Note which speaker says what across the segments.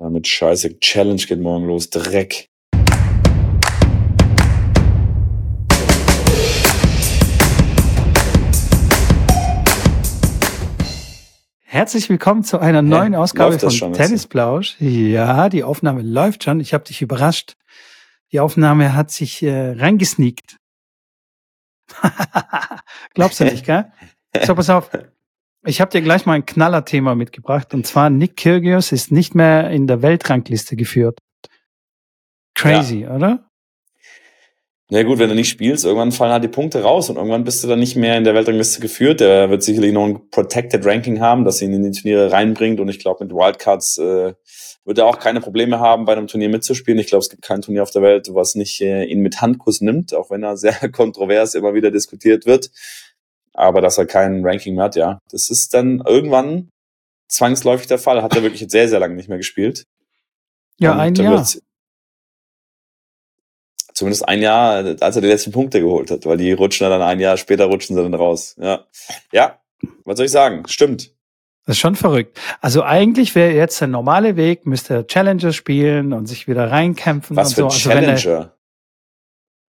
Speaker 1: Ja, mit Scheiße. Challenge geht morgen los. Dreck.
Speaker 2: Herzlich willkommen zu einer neuen
Speaker 1: Hä?
Speaker 2: Ausgabe von
Speaker 1: schon?
Speaker 2: Tennisplausch. Ja, die Aufnahme läuft schon. Ich habe dich überrascht. Die Aufnahme hat sich äh, reingesneakt. Glaubst du nicht, gell? So, pass auf. Ich habe dir gleich mal ein Knallerthema mitgebracht. Und zwar Nick Kyrgios ist nicht mehr in der Weltrangliste geführt. Crazy, oder?
Speaker 1: Na gut, wenn du nicht spielst, irgendwann fallen halt die Punkte raus und irgendwann bist du dann nicht mehr in der Weltrangliste geführt. Der wird sicherlich noch ein Protected Ranking haben, das ihn in die Turniere reinbringt und ich glaube, mit Wildcards äh, wird er auch keine Probleme haben, bei einem Turnier mitzuspielen. Ich glaube, es gibt kein Turnier auf der Welt, was nicht äh, ihn mit Handkuss nimmt, auch wenn er sehr kontrovers immer wieder diskutiert wird. Aber dass er kein Ranking mehr hat, ja, das ist dann irgendwann zwangsläufig der Fall. Hat er wirklich jetzt sehr, sehr lange nicht mehr gespielt.
Speaker 2: Ja,
Speaker 1: Und
Speaker 2: ein Jahr.
Speaker 1: Zumindest ein Jahr, als er die letzten Punkte geholt hat, weil die rutschen dann ein Jahr später rutschen sie dann raus. Ja, ja, was soll ich sagen? Stimmt.
Speaker 2: Das ist schon verrückt. Also eigentlich wäre jetzt der normale Weg, müsste er Challenger spielen und sich wieder reinkämpfen
Speaker 1: Was
Speaker 2: und
Speaker 1: für
Speaker 2: so. Also er,
Speaker 1: Challenger.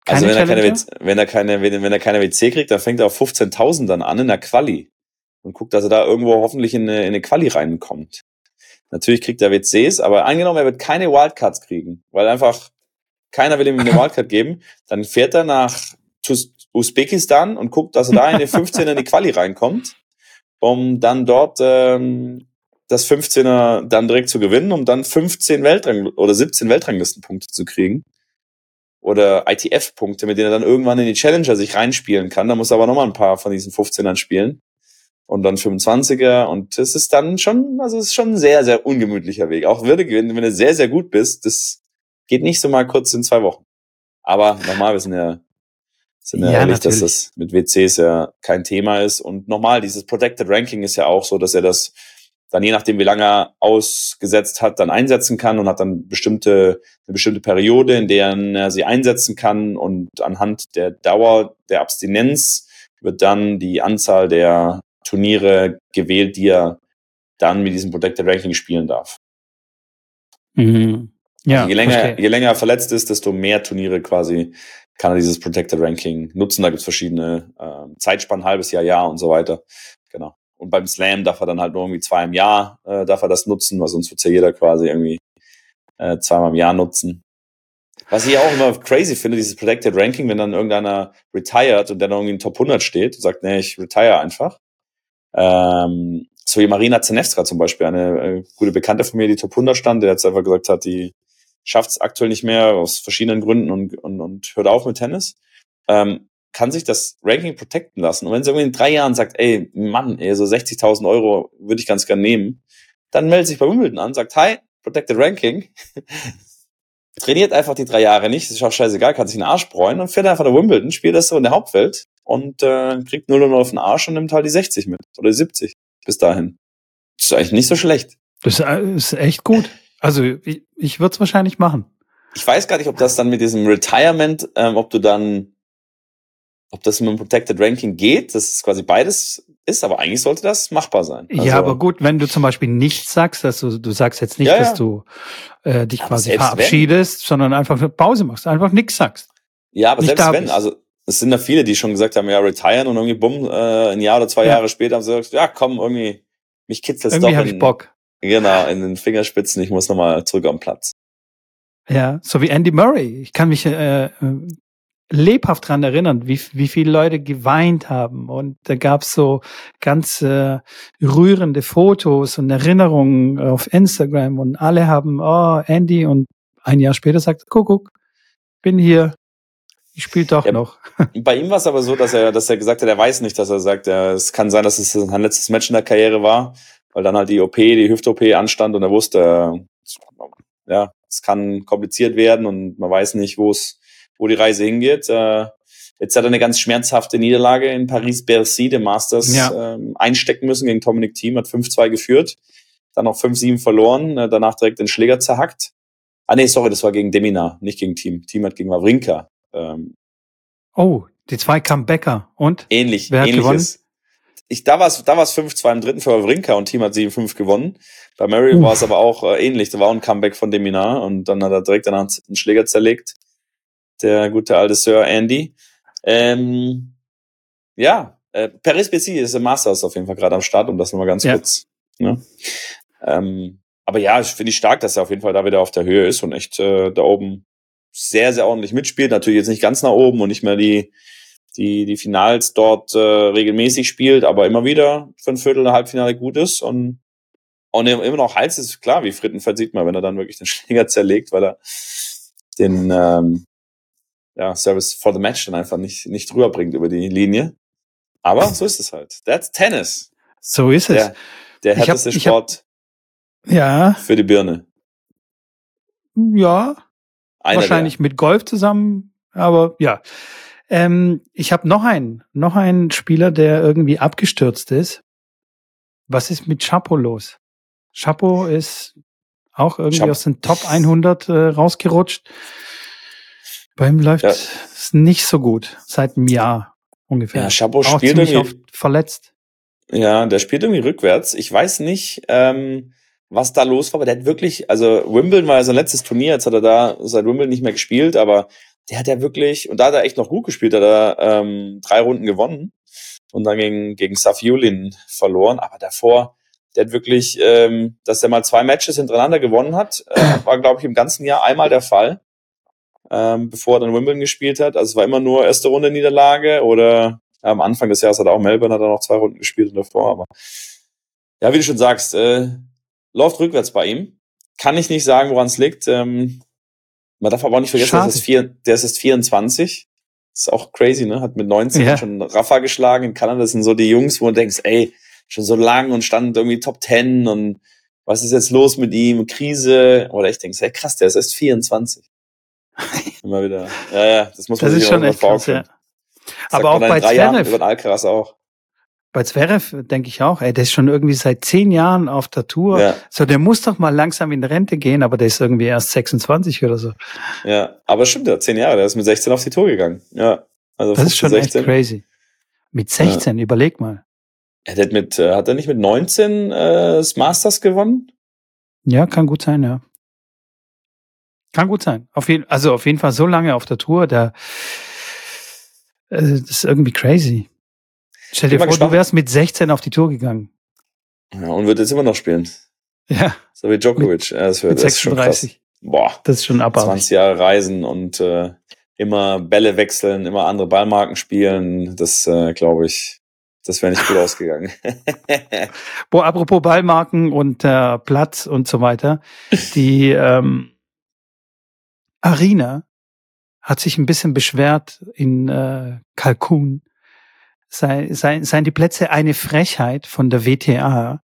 Speaker 2: Keine
Speaker 1: also wenn er, keine? WC, wenn er keine, wenn, wenn er keine WC kriegt, dann fängt er auf 15.000 dann an in der Quali und guckt, dass er da irgendwo hoffentlich in eine, in eine Quali reinkommt. Natürlich kriegt er WCs, aber angenommen, er wird keine Wildcards kriegen, weil einfach keiner will ihm eine Wildcard geben, dann fährt er nach Usbekistan und guckt, dass er da in die 15er in die Quali reinkommt, um dann dort ähm, das 15er dann direkt zu gewinnen, um dann 15 Weltrang oder 17 Weltranglistenpunkte zu kriegen oder ITF-Punkte, mit denen er dann irgendwann in die Challenger sich reinspielen kann. Da muss er aber nochmal ein paar von diesen 15ern spielen. Und dann 25er. Und das ist dann schon, also es ist schon ein sehr, sehr ungemütlicher Weg. Auch würde, wenn, wenn du sehr, sehr gut bist, das geht nicht so mal kurz in zwei Wochen. Aber nochmal, wir sind ja, sind ja,
Speaker 2: Ja,
Speaker 1: ehrlich, dass
Speaker 2: natürlich.
Speaker 1: das mit WCs ja kein Thema ist. Und nochmal, dieses Protected Ranking ist ja auch so, dass er das dann je nachdem, wie lange er ausgesetzt hat, dann einsetzen kann und hat dann bestimmte, eine bestimmte Periode, in der er sie einsetzen kann und anhand der Dauer der Abstinenz wird dann die Anzahl der Turniere gewählt, die er dann mit diesem Protected Ranking spielen darf.
Speaker 2: Mhm. Ja,
Speaker 1: also je länger,
Speaker 2: verstehe.
Speaker 1: je länger er verletzt ist, desto mehr Turniere quasi kann er dieses Protected Ranking nutzen. Da gibt's verschiedene äh, Zeitspannen, halbes Jahr, Jahr und so weiter. Genau. Und beim Slam darf er dann halt nur irgendwie zwei im Jahr, äh, darf er das nutzen, weil sonst wird's ja jeder quasi irgendwie äh, zweimal im Jahr nutzen. Was ich auch immer crazy finde, dieses Protected Ranking, wenn dann irgendeiner retired und dann irgendwie in Top 100 steht und sagt, nee, ich retire einfach. Ähm, so wie Marina Zanevska zum Beispiel, eine äh, gute Bekannte von mir, die Top 100 stand, der jetzt einfach gesagt hat, die schafft es aktuell nicht mehr aus verschiedenen Gründen und, und, und hört auf mit Tennis, ähm, kann sich das Ranking protecten lassen. Und wenn sie irgendwie in drei Jahren sagt, ey, Mann, ey, so 60.000 Euro würde ich ganz gern nehmen, dann meldet sich bei Wimbledon an, sagt, hi, Protected Ranking, trainiert einfach die drei Jahre nicht, ist auch scheißegal, kann sich den Arsch bräunen und fährt einfach nach Wimbledon, spielt das so in der Hauptwelt und äh, kriegt 0 auf den Arsch und nimmt halt die 60 mit oder die 70 bis dahin. Das ist eigentlich nicht so schlecht.
Speaker 2: Das äh, ist echt gut. Also ich, ich würde es wahrscheinlich machen.
Speaker 1: Ich weiß gar nicht, ob das dann mit diesem Retirement, ähm, ob du dann, ob das mit dem Protected Ranking geht, dass es quasi beides ist, aber eigentlich sollte das machbar sein. Also,
Speaker 2: ja, aber gut, wenn du zum Beispiel nichts sagst, dass du, du sagst jetzt nicht,
Speaker 1: Ja,
Speaker 2: dass
Speaker 1: ja.
Speaker 2: du äh, dich
Speaker 1: Aber
Speaker 2: quasi
Speaker 1: selbst wenn.
Speaker 2: verabschiedest, sondern einfach eine Pause machst, einfach nichts sagst.
Speaker 1: Ja, aber selbst wenn,
Speaker 2: bist.
Speaker 1: also es sind da viele, die schon gesagt haben, ja, retiren und irgendwie bumm, äh, ein Jahr oder zwei
Speaker 2: Ja.
Speaker 1: Jahre später haben sie gesagt, ja, komm, irgendwie, mich kitzelt
Speaker 2: Irgendwie
Speaker 1: doch
Speaker 2: habe ich Bock.
Speaker 1: genau, in den Fingerspitzen, ich muss nochmal zurück am Platz.
Speaker 2: Ja, so wie Andy Murray. Ich kann mich äh, äh, lebhaft dran erinnern, wie, wie viele Leute geweint haben. Und da gab's so ganz äh, rührende Fotos und Erinnerungen auf Instagram und alle haben, oh, Andy, und ein Jahr später sagt, guck, guck, bin hier, ich spiele doch
Speaker 1: Ja,
Speaker 2: noch.
Speaker 1: Bei ihm war es aber so, dass er, dass er gesagt hat, er weiß nicht, dass er sagt, ja, es kann sein, dass es sein letztes Match in der Karriere war, weil dann halt die OP, die Hüft-OP anstand und er wusste, äh, ja, es kann kompliziert werden und man weiß nicht, wo es, wo die Reise hingeht. Äh, jetzt hat er eine ganz schmerzhafte Niederlage in Paris-Bercy, dem Masters,
Speaker 2: Ja.
Speaker 1: ähm, einstecken müssen gegen Dominic Thiem, hat 5-2 geführt, dann noch 5-7 verloren, äh, danach direkt den Schläger zerhackt. Ah nee, sorry, das war gegen Demina, nicht gegen Team. Team hat gegen Wawrinka ähm,
Speaker 2: Oh, die zwei Comebacker. Und?
Speaker 1: ähnlich,
Speaker 2: Wer hat
Speaker 1: ähnliches. ich, da war es da war's 5-2 im dritten für Wawrinka und Team hat 7-5 gewonnen. Bei Murray war es aber auch äh, ähnlich. Da war auch ein Comeback von Deminar und dann hat er direkt danach einen Schläger zerlegt. Der gute alte Sir Andy. Ähm, ja, äh, Paris BC ist im Masters auf jeden Fall gerade am Start, um das nochmal ganz ja. kurz. Ne? Ähm, aber ja, ich finde ich stark, dass er auf jeden Fall da wieder auf der Höhe ist und echt äh, da oben sehr, sehr ordentlich mitspielt. Natürlich jetzt nicht ganz nach oben und nicht mehr die, die, die Finals dort äh, regelmäßig spielt, aber immer wieder für ein Viertel, ein Halbfinale gut ist und, und immer noch heiß ist, klar, wie Frittenfeld sieht man, wenn er dann wirklich den Schläger zerlegt, weil er den ähm, ja, Service for the Match dann einfach nicht, nicht drüber bringt über die Linie. Aber so ist es halt. That's Tennis.
Speaker 2: So ist es.
Speaker 1: Der, der härteste hab, Sport
Speaker 2: hab, ja.
Speaker 1: für die Birne.
Speaker 2: Ja. Einer wahrscheinlich der. mit Golf zusammen, aber ja. Ähm, ich habe noch einen, noch einen Spieler, der irgendwie abgestürzt ist. Was ist mit Chapo los? Chapo ist auch irgendwie Chapo. aus den Top 100 äh, rausgerutscht. Bei ihm läuft es ja. nicht so gut seit einem Jahr ungefähr.
Speaker 1: Ja, Chapo auch spielt irgendwie oft
Speaker 2: verletzt.
Speaker 1: Ja, der spielt irgendwie rückwärts. Ich weiß nicht, ähm, was da los war, aber der hat wirklich, also Wimbledon war ja sein letztes Turnier, jetzt hat er da seit Wimbledon nicht mehr gespielt, aber der hat ja wirklich, und da hat er echt noch gut gespielt, hat er ähm, drei Runden gewonnen und dann gegen, gegen Safiulin verloren, aber davor, der hat wirklich, ähm, dass er mal zwei Matches hintereinander gewonnen hat, äh, war, glaube ich, im ganzen Jahr einmal der Fall, ähm, bevor er dann Wimbledon gespielt hat. Also es war immer nur erste Runde Niederlage oder am Anfang des Jahres hat er auch Melbourne, hat er noch zwei Runden gespielt und davor, aber ja, wie du schon sagst, äh, läuft rückwärts bei ihm. Kann ich nicht sagen, woran es liegt. Ähm, man darf aber auch nicht vergessen, Schade. dass vier, der ist jetzt 24. Das ist auch crazy, ne? Hat mit 19 ja. schon Rafa geschlagen. In Kanada das sind so die Jungs, wo du denkst, ey, schon so lang und stand irgendwie Top 10 und was ist jetzt los mit ihm? Krise. Oder ich denke, ey, krass, der ist erst 24. Immer wieder. Ja, ja, das muss man
Speaker 2: das sich ist schon echt krass, ja. Aber auch bei Zverev.
Speaker 1: Über Alcaraz auch.
Speaker 2: Bei Zverev denke ich auch, ey, der ist schon irgendwie seit zehn Jahren auf der Tour. Ja. So, der muss doch mal langsam in Rente gehen, aber der ist irgendwie erst 26 oder so.
Speaker 1: Ja, aber stimmt, der hat zehn Jahre, der ist mit 16 auf die Tour gegangen. Ja.
Speaker 2: Also das ist schon 16. echt crazy. Mit 16, ja. überleg mal.
Speaker 1: Er hat, mit, äh, hat er nicht mit 19 äh, das Masters gewonnen?
Speaker 2: Ja, kann gut sein, ja. Kann gut sein. Auf jeden, also auf jeden Fall so lange auf der Tour, da äh, das ist irgendwie crazy. Stell dir vor, gespannt. du wärst mit 16 auf die Tour gegangen.
Speaker 1: Ja, und wird jetzt immer noch spielen.
Speaker 2: Ja.
Speaker 1: So wie Djokovic. Ja, das, wird, das ist schon krass.
Speaker 2: Boah. Das ist schon abartig.
Speaker 1: 20 Jahre reisen und äh, immer Bälle wechseln, immer andere Ballmarken spielen. Das äh, glaube ich, das wäre nicht gut ausgegangen.
Speaker 2: Boah, apropos Ballmarken und äh, Platz und so weiter. Die ähm, Arena hat sich ein bisschen beschwert in äh, Kalkun, sei, sei, seien die Plätze eine Frechheit von der WTA.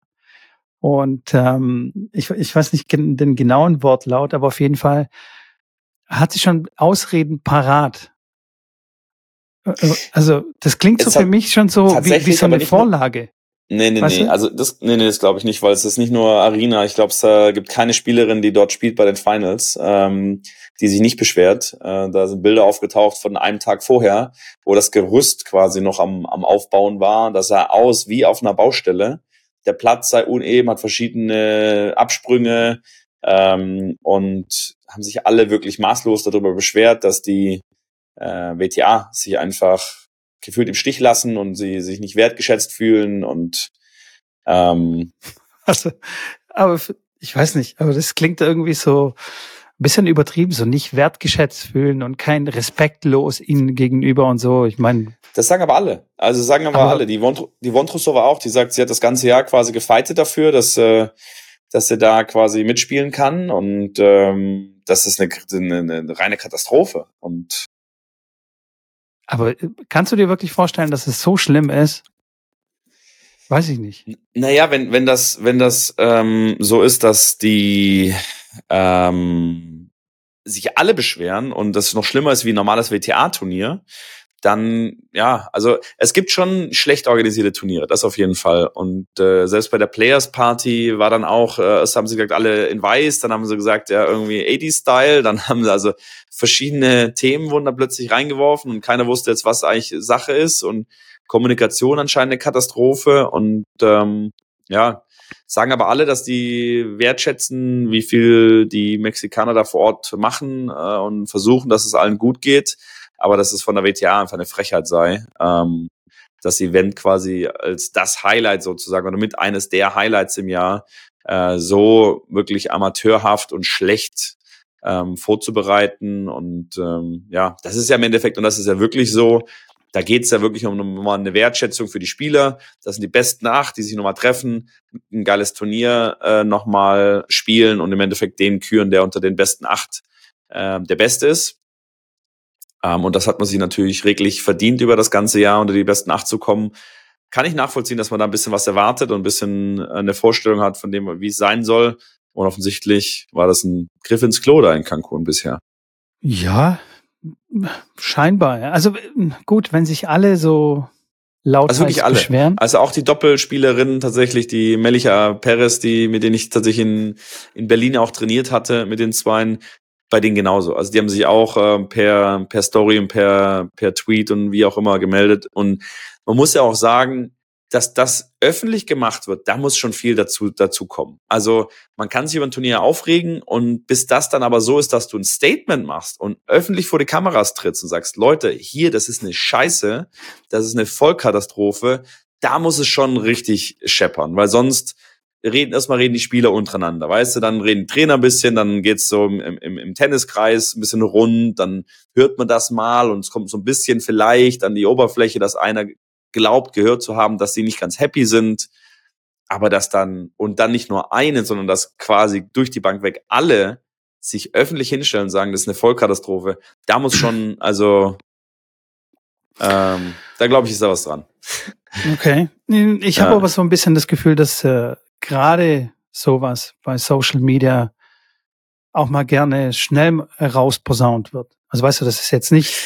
Speaker 2: Und ähm, ich, ich weiß nicht den genauen Wortlaut, aber auf jeden Fall hat sie schon Ausreden parat. Also das klingt so für mich schon so wie, wie so eine Vorlage.
Speaker 1: Nee, nee, weißt nee. Du? Also das, nee, nee, das glaube ich nicht, weil es ist nicht nur Arena. Ich glaube, es äh, gibt keine Spielerin, die dort spielt bei den Finals, ähm, die sich nicht beschwert. Äh, da sind Bilder aufgetaucht von einem Tag vorher, wo das Gerüst quasi noch am, am Aufbauen war. Das sah aus wie auf einer Baustelle. Der Platz sei uneben, hat verschiedene Absprünge ähm, und haben sich alle wirklich maßlos darüber beschwert, dass die äh, WTA sich einfach gefühlt im Stich lassen und sie sich nicht wertgeschätzt fühlen und ähm,
Speaker 2: also, aber ich weiß nicht, aber das klingt irgendwie so bisschen übertrieben, so nicht wertgeschätzt fühlen und kein respektlos ihnen gegenüber und so. Ich meine.
Speaker 1: Das sagen aber alle. Also sagen aber, aber alle. Die, Wont die auch, die sagt, sie hat das ganze Jahr quasi gefeitet dafür, dass, äh, dass sie da quasi mitspielen kann und ähm, das ist eine, eine, eine reine Katastrophe. Und
Speaker 2: aber äh, kannst du dir wirklich vorstellen, dass es so schlimm ist? Weiß ich nicht.
Speaker 1: Naja, wenn, wenn das, wenn das ähm, so ist, dass die ähm, sich alle beschweren und das noch schlimmer ist wie ein normales WTA-Turnier, dann, ja, also es gibt schon schlecht organisierte Turniere, das auf jeden Fall. Und äh, selbst bei der Players Party war dann auch, äh, erst haben sie gesagt, alle in weiß, dann haben sie gesagt, ja, irgendwie 80-Style, dann haben sie also verschiedene Themen wurden da plötzlich reingeworfen und keiner wusste jetzt, was eigentlich Sache ist und Kommunikation anscheinend eine Katastrophe und ähm, ja, sagen aber alle, dass die wertschätzen, wie viel die Mexikaner da vor Ort machen äh, und versuchen, dass es allen gut geht aber dass es von der WTA einfach eine Frechheit sei, ähm, das Event quasi als das Highlight sozusagen oder mit eines der Highlights im Jahr äh, so wirklich amateurhaft und schlecht ähm, vorzubereiten. Und ähm, ja, das ist ja im Endeffekt, und das ist ja wirklich so, da geht's ja wirklich um nochmal eine Wertschätzung für die Spieler. Das sind die besten acht, die sich nochmal treffen, ein geiles Turnier äh, nochmal spielen und im Endeffekt den küren, der unter den besten acht äh, der Beste ist. Ähm, und das hat man sich natürlich reglich verdient, über das ganze Jahr unter die besten acht zu kommen. Kann ich nachvollziehen, dass man da ein bisschen was erwartet und ein bisschen äh, eine Vorstellung hat von dem, wie es sein soll. Und offensichtlich war das ein Griff ins Klo da in Cancun bisher.
Speaker 2: Ja, scheinbar. Also gut, wenn sich alle so laut
Speaker 1: also wirklich alle. beschweren. Also auch die Doppelspielerinnen tatsächlich, die Melicha Perez, die mit denen ich tatsächlich in, in Berlin auch trainiert hatte, mit den Zweien, bei denen genauso. Also die haben sich auch äh, per, per Story und per, per Tweet und wie auch immer gemeldet. Und man muss ja auch sagen, dass das öffentlich gemacht wird, da muss schon viel dazu, dazu kommen. Also man kann sich über ein Turnier aufregen und bis das dann aber so ist, dass du ein Statement machst und öffentlich vor die Kameras trittst und sagst, Leute, hier, das ist eine Scheiße, das ist eine Vollkatastrophe, da muss es schon richtig scheppern, weil sonst reden, erstmal reden die Spieler untereinander, weißt du, dann reden Trainer ein bisschen, dann geht's so im, im, im Tenniskreis ein bisschen rund, dann hört man das mal und es kommt so ein bisschen vielleicht an die Oberfläche, dass einer glaubt, gehört zu haben, dass sie nicht ganz happy sind, aber dass dann, und dann nicht nur eine, sondern dass quasi durch die Bank weg alle sich öffentlich hinstellen und sagen, das ist eine Vollkatastrophe, da muss schon, also, ähm, da glaube ich, ist da was dran.
Speaker 2: Okay. Ich habe ja. aber so ein bisschen das Gefühl, dass äh, gerade sowas bei Social Media auch mal gerne schnell rausposaunt wird. Also weißt du, das ist jetzt nicht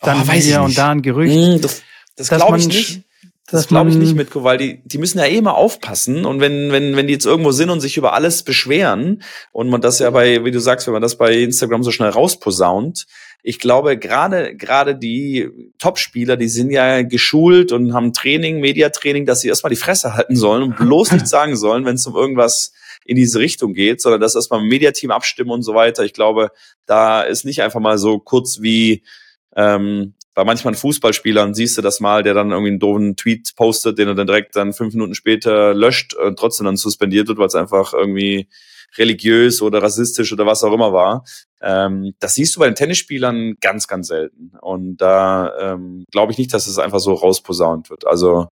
Speaker 2: dann oh, hier und da ein Gerücht.
Speaker 1: Mm, das das glaube ich nicht. Das glaube ich nicht, Mitko, weil die, die müssen ja eh immer aufpassen. Und wenn, wenn, wenn die jetzt irgendwo sind und sich über alles beschweren und man das ja bei, wie du sagst, wenn man das bei Instagram so schnell rausposaunt, ich glaube, gerade, gerade die Topspieler, die sind ja geschult und haben Training, Mediatraining, dass sie erstmal die Fresse halten sollen und bloß nichts sagen sollen, wenn es um irgendwas in diese Richtung geht, sondern dass erstmal im Mediateam abstimmen und so weiter. Ich glaube, da ist nicht einfach mal so kurz wie, ähm, bei manchmal Fußballspielern siehst du das mal, der dann irgendwie einen doofen Tweet postet, den er dann direkt dann fünf Minuten später löscht und trotzdem dann suspendiert wird, weil es einfach irgendwie religiös oder rassistisch oder was auch immer war. Ähm, das siehst du bei den Tennisspielern ganz, ganz selten. Und da ähm, glaube ich nicht, dass es einfach so rausposaunt wird. Also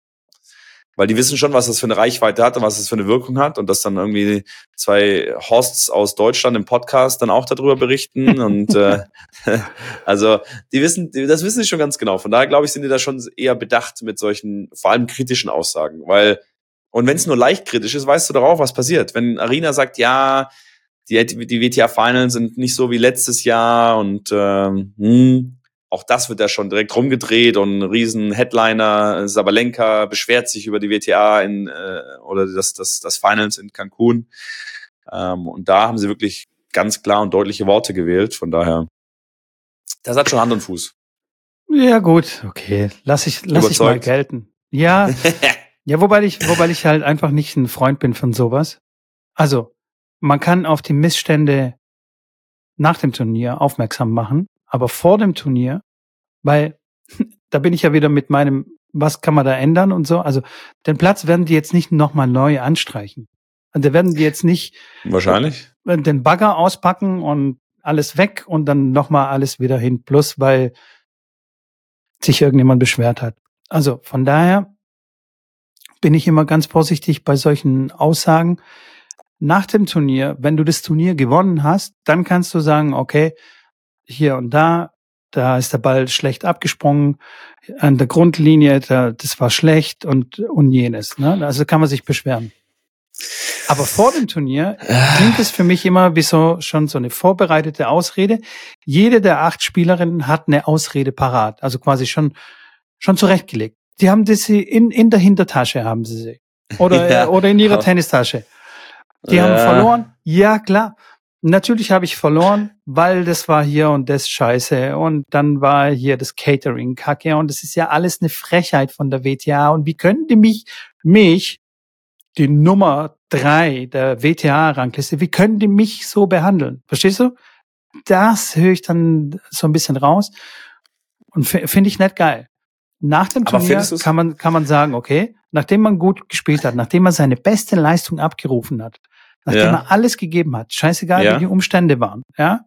Speaker 1: weil die wissen schon, was das für eine Reichweite hat und was das für eine Wirkung hat und dass dann irgendwie zwei Hosts aus Deutschland im Podcast dann auch darüber berichten und äh, also die wissen, das wissen sie schon ganz genau. Von daher glaube ich, sind die da schon eher bedacht mit solchen vor allem kritischen Aussagen, weil und wenn es nur leicht kritisch ist, weißt du doch auch, was passiert. Wenn Arena sagt, ja, die, die WTA Finals sind nicht so wie letztes Jahr und ähm, hm, auch das wird ja schon direkt rumgedreht und ein riesen Headliner, Sabalenka beschwert sich über die WTA in, äh, oder das, das, das Finals in Cancun. Ähm, und da haben sie wirklich ganz klar und deutliche Worte gewählt. Von daher, das hat schon Hand und Fuß.
Speaker 2: Ja, gut, okay. Lass ich, lass ich mal gelten. Ja. ja, wobei ich, wobei ich halt einfach nicht ein Freund bin von sowas. Also, man kann auf die Missstände nach dem Turnier aufmerksam machen aber vor dem Turnier, weil da bin ich ja wieder mit meinem, was kann man da ändern und so. Also den Platz werden die jetzt nicht nochmal neu anstreichen. Und da werden die jetzt nicht
Speaker 1: wahrscheinlich
Speaker 2: den Bagger auspacken und alles weg und dann nochmal alles wieder hin, plus weil sich irgendjemand beschwert hat. Also von daher bin ich immer ganz vorsichtig bei solchen Aussagen. Nach dem Turnier, wenn du das Turnier gewonnen hast, dann kannst du sagen, okay, hier und da, da ist der Ball schlecht abgesprungen, an der Grundlinie, da, das war schlecht und, und jenes. Ne? Also kann man sich beschweren. Aber vor dem Turnier klingt es für mich immer wie so schon so eine vorbereitete Ausrede. Jede der acht Spielerinnen hat eine Ausrede parat, also quasi schon schon zurechtgelegt. Die haben das in in der Hintertasche haben sie sie oder ja, oder in ihrer Tennistasche. Die ja. haben verloren. Ja klar. Natürlich habe ich verloren, weil das war hier und das Scheiße und dann war hier das Catering Kacke und das ist ja alles eine Frechheit von der WTA und wie können die mich mich die Nummer drei der WTA-Rangliste, wie können die mich so behandeln? Verstehst du? Das höre ich dann so ein bisschen raus und finde ich nicht geil. Nach dem Aber Turnier kann man, kann man sagen, okay, nachdem man gut gespielt hat, nachdem man seine beste Leistung abgerufen hat, nachdem ja. er alles gegeben hat, scheißegal, ja. wie die Umstände waren, ja,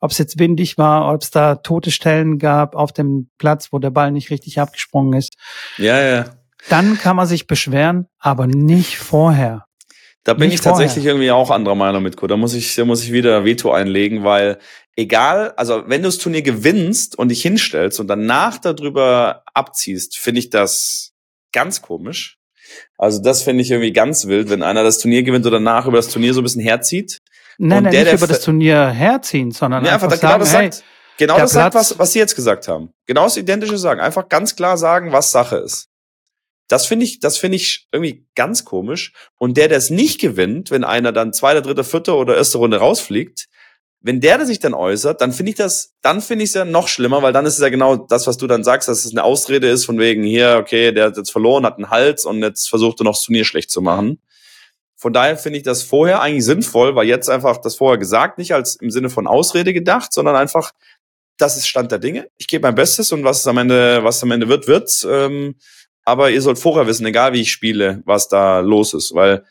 Speaker 2: ob es jetzt windig war, ob es da tote Stellen gab auf dem Platz, wo der Ball nicht richtig abgesprungen ist.
Speaker 1: Ja, ja.
Speaker 2: Dann kann man sich beschweren, aber nicht vorher.
Speaker 1: Da bin nicht ich tatsächlich vorher. irgendwie auch anderer Meinung mit Kurt. Da muss ich, da muss ich wieder Veto einlegen, weil egal, also wenn du das Turnier gewinnst und dich hinstellst und danach darüber abziehst, finde ich das ganz komisch. Also das finde ich irgendwie ganz wild, wenn einer das Turnier gewinnt oder danach über das Turnier so ein bisschen herzieht.
Speaker 2: Nein, nein, der, nicht über das Turnier herziehen, sondern
Speaker 1: nee, einfach, einfach genau sagen, das hey, sagt, genau das sagt, was, was Sie jetzt gesagt haben. Genau das Identische sagen. Einfach ganz klar sagen, was Sache ist. Das finde ich, das finde ich irgendwie ganz komisch. Und der, der es nicht gewinnt, wenn einer dann zweite, dritte, vierte oder erste Runde rausfliegt, wenn der, der sich dann äußert, dann finde ich das, dann finde ich es ja noch schlimmer, weil dann ist es ja genau das, was du dann sagst, dass es eine Ausrede ist von wegen hier, okay, der hat jetzt verloren, hat einen Hals und jetzt versucht er noch das Turnier schlecht zu machen. Von daher finde ich das vorher eigentlich sinnvoll, weil jetzt einfach das vorher gesagt, nicht als im Sinne von Ausrede gedacht, sondern einfach, das ist Stand der Dinge. Ich gebe mein Bestes und was am Ende, was am Ende wird, wird. Ähm, aber ihr sollt vorher wissen, egal wie ich spiele, was da los ist, weil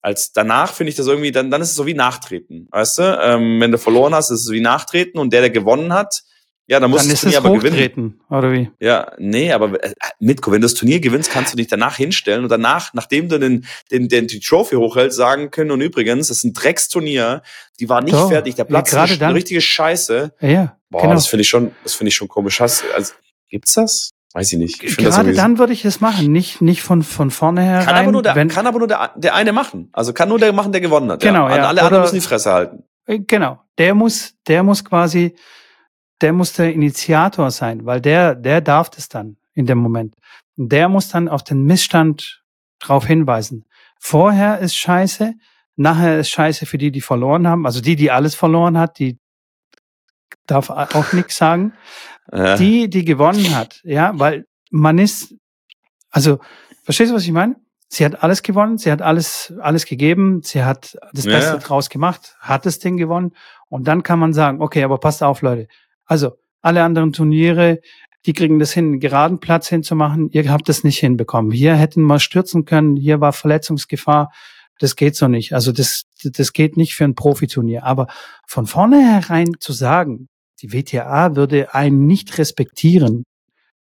Speaker 1: als danach finde ich das irgendwie, dann, dann ist es so wie Nachtreten, weißt du? Ähm, wenn du verloren hast, ist es wie Nachtreten und der, der gewonnen hat, ja, dann muss dann das Turnier aber gewinnen.
Speaker 2: Oder wie?
Speaker 1: Ja, nee, aber äh, Mitko, wenn du das Turnier gewinnst, kannst du dich danach hinstellen und danach, nachdem du den, den, den die Trophy hochhältst, sagen können, und übrigens, das ist ein Drecksturnier, die war nicht Doch, fertig, der Platz ja, ist eine richtige Scheiße.
Speaker 2: Ja,
Speaker 1: Boah, genau. das finde ich schon, das finde ich schon komisch. Hast, also, gibt's das? Weiß ich nicht. Ich
Speaker 2: Gerade dann würde ich es machen, nicht, nicht von, von vorne her.
Speaker 1: Kann aber nur, der, wenn, kann aber nur der, der eine machen. Also kann nur der machen, der gewonnen hat.
Speaker 2: Genau, ja. ja.
Speaker 1: Alle anderen müssen die Fresse halten.
Speaker 2: Äh, genau. Der muss, der muss quasi, der muss der Initiator sein, weil der, der darf das dann in dem Moment. Und der muss dann auf den Missstand drauf hinweisen. Vorher ist scheiße, nachher ist scheiße für die, die verloren haben. Also die, die alles verloren hat, die darf auch nichts sagen. Ja. Die, die gewonnen hat, ja, weil man ist, also, verstehst du, was ich meine? Sie hat alles gewonnen, sie hat alles, alles gegeben, sie hat das ja, Beste draus gemacht, hat das Ding gewonnen und dann kann man sagen, okay, aber passt auf, Leute. Also, alle anderen Turniere, die kriegen das hin, einen geraden Platz hinzumachen, ihr habt das nicht hinbekommen. Hier hätten wir stürzen können, hier war Verletzungsgefahr, das geht so nicht. Also das, das geht nicht für ein Profiturnier. Aber von vornherein zu sagen, die WTA würde einen nicht respektieren,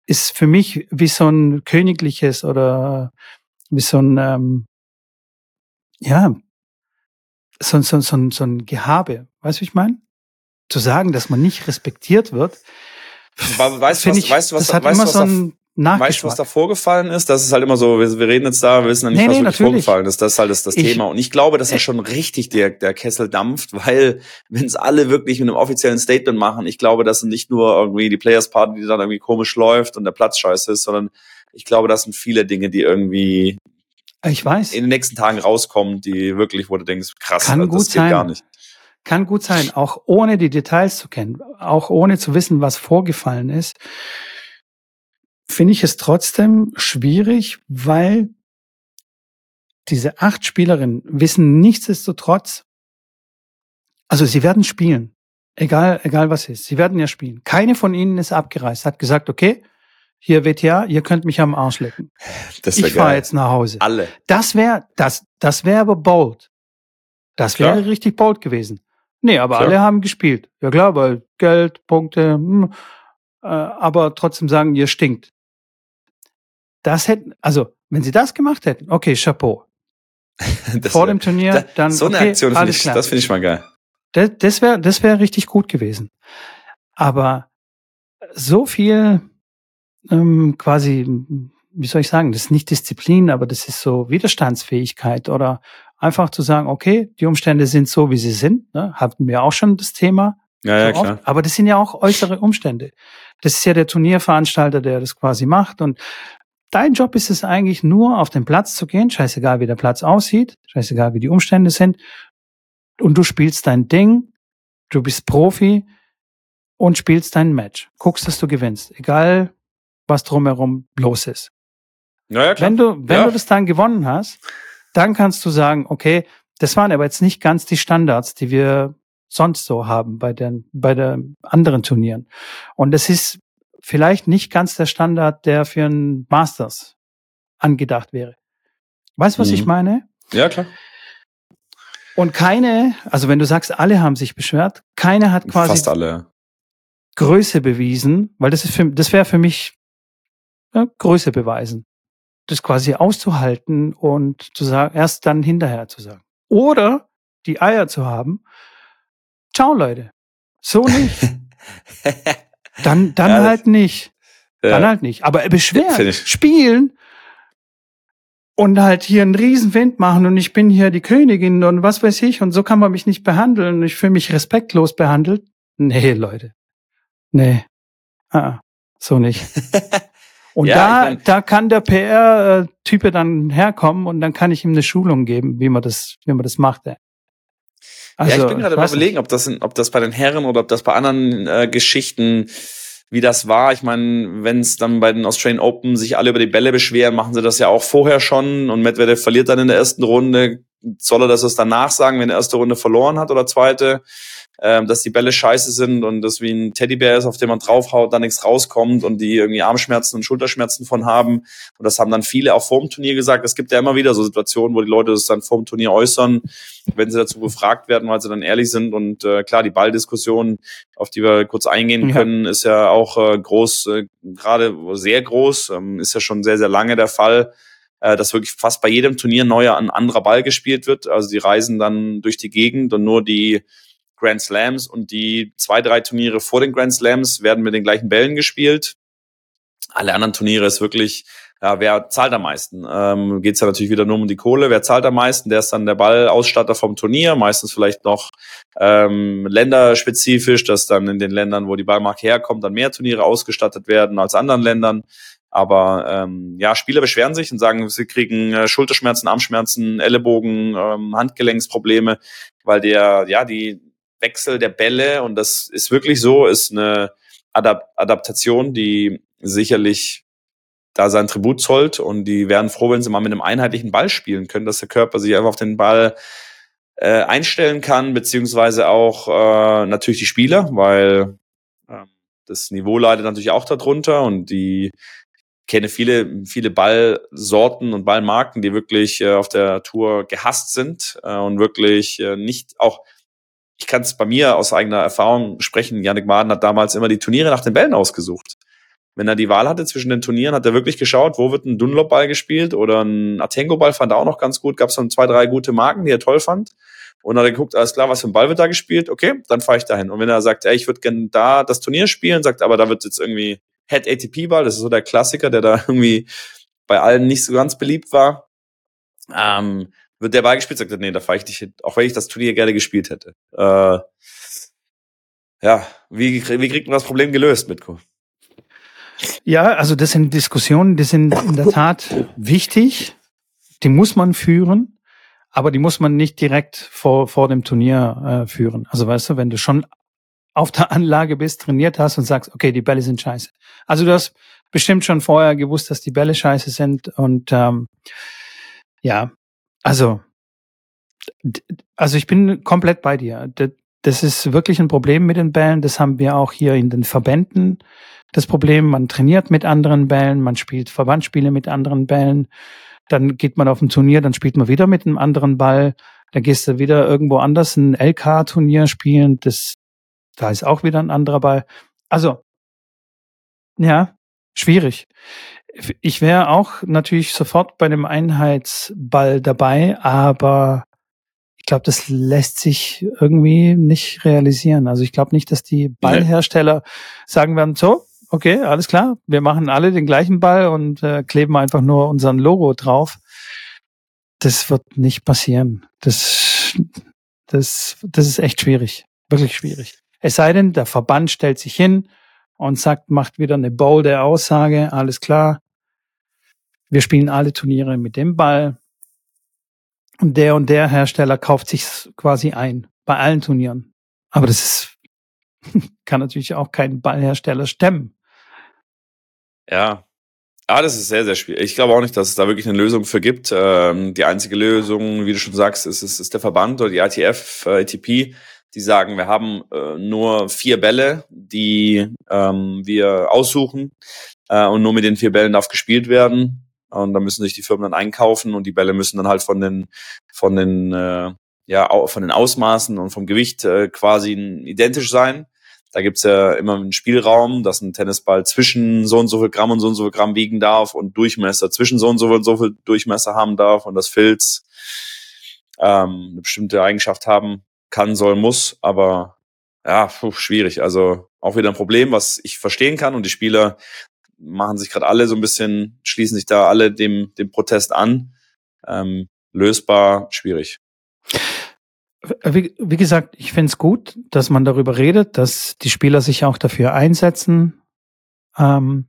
Speaker 2: ist für mich wie so ein königliches oder wie so ein, ähm, ja, so, so, so, so ein Gehabe. Weißt du, wie ich meine? Zu sagen, dass man nicht respektiert wird.
Speaker 1: Weißt du, was, ich, weißt du, was,
Speaker 2: das hat
Speaker 1: weißt,
Speaker 2: immer was so ein
Speaker 1: Weißt du, was da vorgefallen ist? Das ist halt immer so, wir, wir reden jetzt da, wir wissen ja nicht, nee, was nee, wirklich natürlich. vorgefallen ist. Das ist halt das, das ich, Thema. Und ich glaube, dass da schon richtig der, der Kessel dampft, weil wenn es alle wirklich mit einem offiziellen Statement machen, ich glaube, dass nicht nur irgendwie die Players Party, die dann irgendwie komisch läuft und der Platz scheiße ist, sondern ich glaube, das sind viele Dinge, die irgendwie
Speaker 2: ich weiß.
Speaker 1: in den nächsten Tagen rauskommen, die wirklich, wo du denkst, krass,
Speaker 2: Kann das gut geht sein. gar nicht. Kann gut sein, auch ohne die Details zu kennen, auch ohne zu wissen, was vorgefallen ist finde ich es trotzdem schwierig, weil diese acht Spielerinnen wissen nichtsdestotrotz, also sie werden spielen. Egal, egal was ist. Sie werden ja spielen. Keine von ihnen ist abgereist, hat gesagt, okay, hier WTA, ihr könnt mich am Arsch lecken. Das ich fahre jetzt nach Hause.
Speaker 1: Alle.
Speaker 2: Das wäre, das, das wäre aber bold. Das wäre richtig bold gewesen. Nee, aber klar. alle haben gespielt. Ja klar, weil Geld, Punkte, hm, äh, aber trotzdem sagen, ihr stinkt das hätten, also wenn sie das gemacht hätten, okay, Chapeau. Vor wär, dem Turnier, da, dann
Speaker 1: so eine
Speaker 2: okay,
Speaker 1: Aktion finde ich, klar. das finde ich mal geil.
Speaker 2: Das, das wäre, das wäre richtig gut gewesen. Aber so viel ähm, quasi, wie soll ich sagen, das ist nicht Disziplin, aber das ist so Widerstandsfähigkeit oder einfach zu sagen, okay, die Umstände sind so, wie sie sind. Ne? Hatten wir auch schon das Thema.
Speaker 1: Ja, ja,
Speaker 2: so
Speaker 1: klar.
Speaker 2: oft. Aber das sind ja auch äußere Umstände. Das ist ja der Turnierveranstalter, der das quasi macht. Und dein Job ist es eigentlich nur, auf den Platz zu gehen, scheißegal, wie der Platz aussieht, scheißegal, wie die Umstände sind. Und du spielst dein Ding, du bist Profi und spielst dein Match. Guckst, dass du gewinnst, egal was drumherum los ist.
Speaker 1: Ja, ja, klar.
Speaker 2: Wenn du, wenn
Speaker 1: Ja.
Speaker 2: du das dann gewonnen hast, dann kannst du sagen, okay, das waren aber jetzt nicht ganz die Standards, die wir sonst so haben bei den, bei den anderen Turnieren. Und das ist vielleicht nicht ganz der Standard, der für ein Masters angedacht wäre. Weißt du, was
Speaker 1: Mhm.
Speaker 2: ich meine?
Speaker 1: ja, klar.
Speaker 2: Und keine, also wenn du sagst, alle haben sich beschwert, keine hat quasi
Speaker 1: Fast alle.
Speaker 2: Größe bewiesen, weil das ist für, das wäre für mich ja, Größe beweisen. Das quasi auszuhalten und zu sagen, erst dann hinterher zu sagen. Oder die Eier zu haben, ciao Leute, so nicht, dann, dann
Speaker 1: Ja,
Speaker 2: halt nicht, dann
Speaker 1: Ja.
Speaker 2: halt nicht. Aber beschweren, spielen und halt hier einen Riesenwind machen und ich bin hier die Königin und was weiß ich und so kann man mich nicht behandeln und ich fühle mich respektlos behandelt. Nee, Leute. Nee. Ah, so nicht. Und
Speaker 1: Ja,
Speaker 2: da,
Speaker 1: ich mein-
Speaker 2: da kann der PR-Type dann herkommen und dann kann ich ihm eine Schulung geben, wie man das, wie man das macht. Ey.
Speaker 1: Ja, ich bin gerade
Speaker 2: weiß
Speaker 1: überlegen, ob das, in, ob das bei den Herren oder ob das bei anderen äh, Geschichten, wie das war. Ich meine, wenn es dann bei den Australian Open sich alle über die Bälle beschweren, machen sie das ja auch vorher schon und Medvedev verliert dann in der ersten Runde. Soll er das erst danach sagen, wenn er erste Runde verloren hat oder zweite? Ähm, dass die Bälle scheiße sind und das wie ein Teddybär ist, auf den man draufhaut, da nichts rauskommt und die irgendwie Armschmerzen und Schulterschmerzen von haben. Und das haben dann viele auch vor dem Turnier gesagt. Es gibt ja immer wieder so Situationen, wo die Leute das dann vor dem Turnier äußern, wenn sie dazu befragt werden, weil sie dann ehrlich sind. Und äh, klar, die Balldiskussion, auf die wir kurz eingehen
Speaker 2: Ja.
Speaker 1: können, ist ja auch äh, groß, äh, gerade sehr groß, ähm, ist ja schon sehr, sehr lange der Fall äh, dass wirklich fast bei jedem Turnier neuer ein anderer Ball gespielt wird. Also die reisen dann durch die Gegend und nur die Grand Slams und die zwei, drei Turniere vor den Grand Slams werden mit den gleichen Bällen gespielt. Alle anderen Turniere ist wirklich, ja, wer zahlt am meisten? Ähm, Geht es ja natürlich wieder nur um die Kohle. Wer zahlt am meisten? Der ist dann der Ballausstatter vom Turnier, meistens vielleicht noch ähm, länderspezifisch, dass dann in den Ländern, wo die Ballmarke herkommt, dann mehr Turniere ausgestattet werden als anderen Ländern. Aber ähm, ja, Spieler beschweren sich und sagen, sie kriegen äh, Schulterschmerzen, Armschmerzen, Ellenbogen, ähm, Handgelenksprobleme, weil der, ja, die Wechsel der Bälle, und das ist wirklich so, ist eine Adap Adaptation, die sicherlich da sein Tribut zollt und die wären froh, wenn sie mal mit einem einheitlichen Ball spielen können, dass der Körper sich einfach auf den Ball äh, einstellen kann, beziehungsweise auch äh, natürlich die Spieler, weil äh, das Niveau leidet natürlich auch darunter und die kenne viele, viele Ballsorten und Ballmarken, die wirklich äh, auf der Tour gehasst sind äh, und wirklich äh, nicht auch ich kann es bei mir aus eigener Erfahrung sprechen. Yannick Maden hat damals immer die Turniere nach den Bällen ausgesucht. Wenn er die Wahl hatte zwischen den Turnieren, hat er wirklich geschaut, wo wird ein Dunlop-Ball gespielt oder ein Atengo-Ball fand er auch noch ganz gut. Gab es dann zwei, drei gute Marken, die er toll fand. Und dann hat er geguckt, alles klar, was für ein Ball wird da gespielt? Okay, dann fahre ich dahin. Und wenn er sagt, ey, ich würde gerne da das Turnier spielen, sagt aber, da wird jetzt irgendwie Head ATP-Ball, das ist so der Klassiker, der da irgendwie bei allen nicht so ganz beliebt war. Ähm, wird der Ball gespielt, sagt er, nee, da fahre ich nicht hin, auch wenn ich das Turnier gerne gespielt hätte. Äh, ja, wie, wie kriegt man das Problem gelöst, Mitko?
Speaker 2: Ja, also das sind Diskussionen, die sind in der Tat wichtig. Die muss man führen, aber die muss man nicht direkt vor, vor dem Turnier äh, führen. Also weißt du, wenn du schon auf der Anlage bist, trainiert hast und sagst, okay, die Bälle sind scheiße. Also du hast bestimmt schon vorher gewusst, dass die Bälle scheiße sind und ähm, ja, also also ich bin komplett bei dir. Das ist wirklich ein Problem mit den Bällen. Das haben wir auch hier in den Verbänden. Das Problem, man trainiert mit anderen Bällen, man spielt Verbandsspiele mit anderen Bällen, dann geht man auf ein Turnier, dann spielt man wieder mit einem anderen Ball, dann gehst du wieder irgendwo anders ein LK-Turnier spielen, das, da ist auch wieder ein anderer Ball. Also, ja, schwierig. Ich wäre auch natürlich sofort bei einem Einheitsball dabei, aber ich glaube, das lässt sich irgendwie nicht realisieren. Also ich glaube nicht, dass die Ballhersteller sagen werden, so, okay, alles klar, wir machen alle den gleichen Ball und äh, kleben einfach nur unseren Logo drauf. das wird nicht passieren. Das, das, das ist echt schwierig. Wirklich schwierig. Es sei denn, der Verband stellt sich hin und sagt, macht wieder eine bolde Aussage, alles klar. Wir spielen alle Turniere mit dem Ball. Und der und der Hersteller kauft sich quasi ein bei allen Turnieren. Aber das ist, kann natürlich auch kein Ballhersteller stemmen.
Speaker 1: Ja. Ah, das ist sehr, sehr schwierig. Ich glaube auch nicht, dass es da wirklich eine Lösung für gibt. Ähm, die einzige Lösung, wie du schon sagst, ist, ist, ist der Verband oder die ITF, äh, ATP, die sagen, wir haben äh, nur vier Bälle, die ähm, wir aussuchen äh, und nur mit den vier Bällen darf gespielt werden. Und da müssen sich die Firmen dann einkaufen und die Bälle müssen dann halt von den von den äh, ja von den Ausmaßen und vom Gewicht äh, quasi identisch sein. Da gibt's ja immer einen Spielraum, dass ein Tennisball zwischen so und so viel Gramm und so und so viel Gramm wiegen darf und Durchmesser zwischen so und so und so viel Durchmesser haben darf und das Filz ähm, eine bestimmte Eigenschaft haben kann, soll, muss. Aber ja, puh, schwierig. Also auch wieder ein Problem, was ich verstehen kann und die Spieler machen sich gerade alle so ein bisschen, schließen sich da alle dem, dem Protest an. Ähm, lösbar, schwierig.
Speaker 2: Wie, wie gesagt, ich finde es gut, dass man darüber redet, dass die Spieler sich auch dafür einsetzen. Ähm,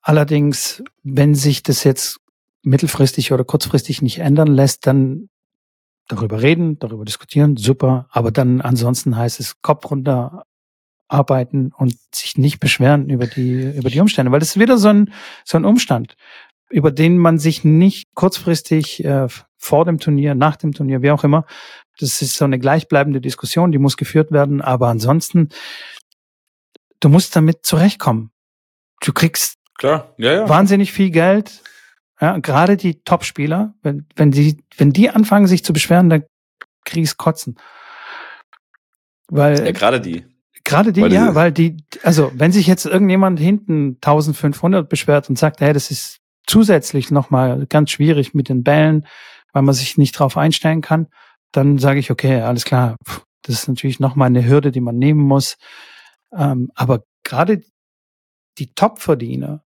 Speaker 2: allerdings, wenn sich das jetzt mittelfristig oder kurzfristig nicht ändern lässt, dann darüber reden, darüber diskutieren, super. Aber dann ansonsten heißt es Kopf runter, arbeiten und sich nicht beschweren über die, über die Umstände, weil das ist wieder so ein, so ein Umstand, über den man sich nicht kurzfristig äh, vor dem Turnier, nach dem Turnier, wie auch immer, das ist so eine gleichbleibende Diskussion, die muss geführt werden, aber ansonsten, du musst damit zurechtkommen. Du kriegst
Speaker 1: Klar. Ja, ja.
Speaker 2: wahnsinnig viel Geld, ja, gerade die Top-Spieler, wenn, wenn die, wenn die anfangen, sich zu beschweren, dann kriegst kotzen. Weil,
Speaker 1: ja, gerade die.
Speaker 2: Gerade die, weil ja, weil die, also wenn sich jetzt irgendjemand hinten 1500 beschwert und sagt, hey, das ist zusätzlich nochmal ganz schwierig mit den Bällen, weil man sich nicht drauf einstellen kann, dann sage ich, okay, alles klar, das ist natürlich nochmal eine Hürde, die man nehmen muss. Ähm, aber gerade die Top-Verdiener,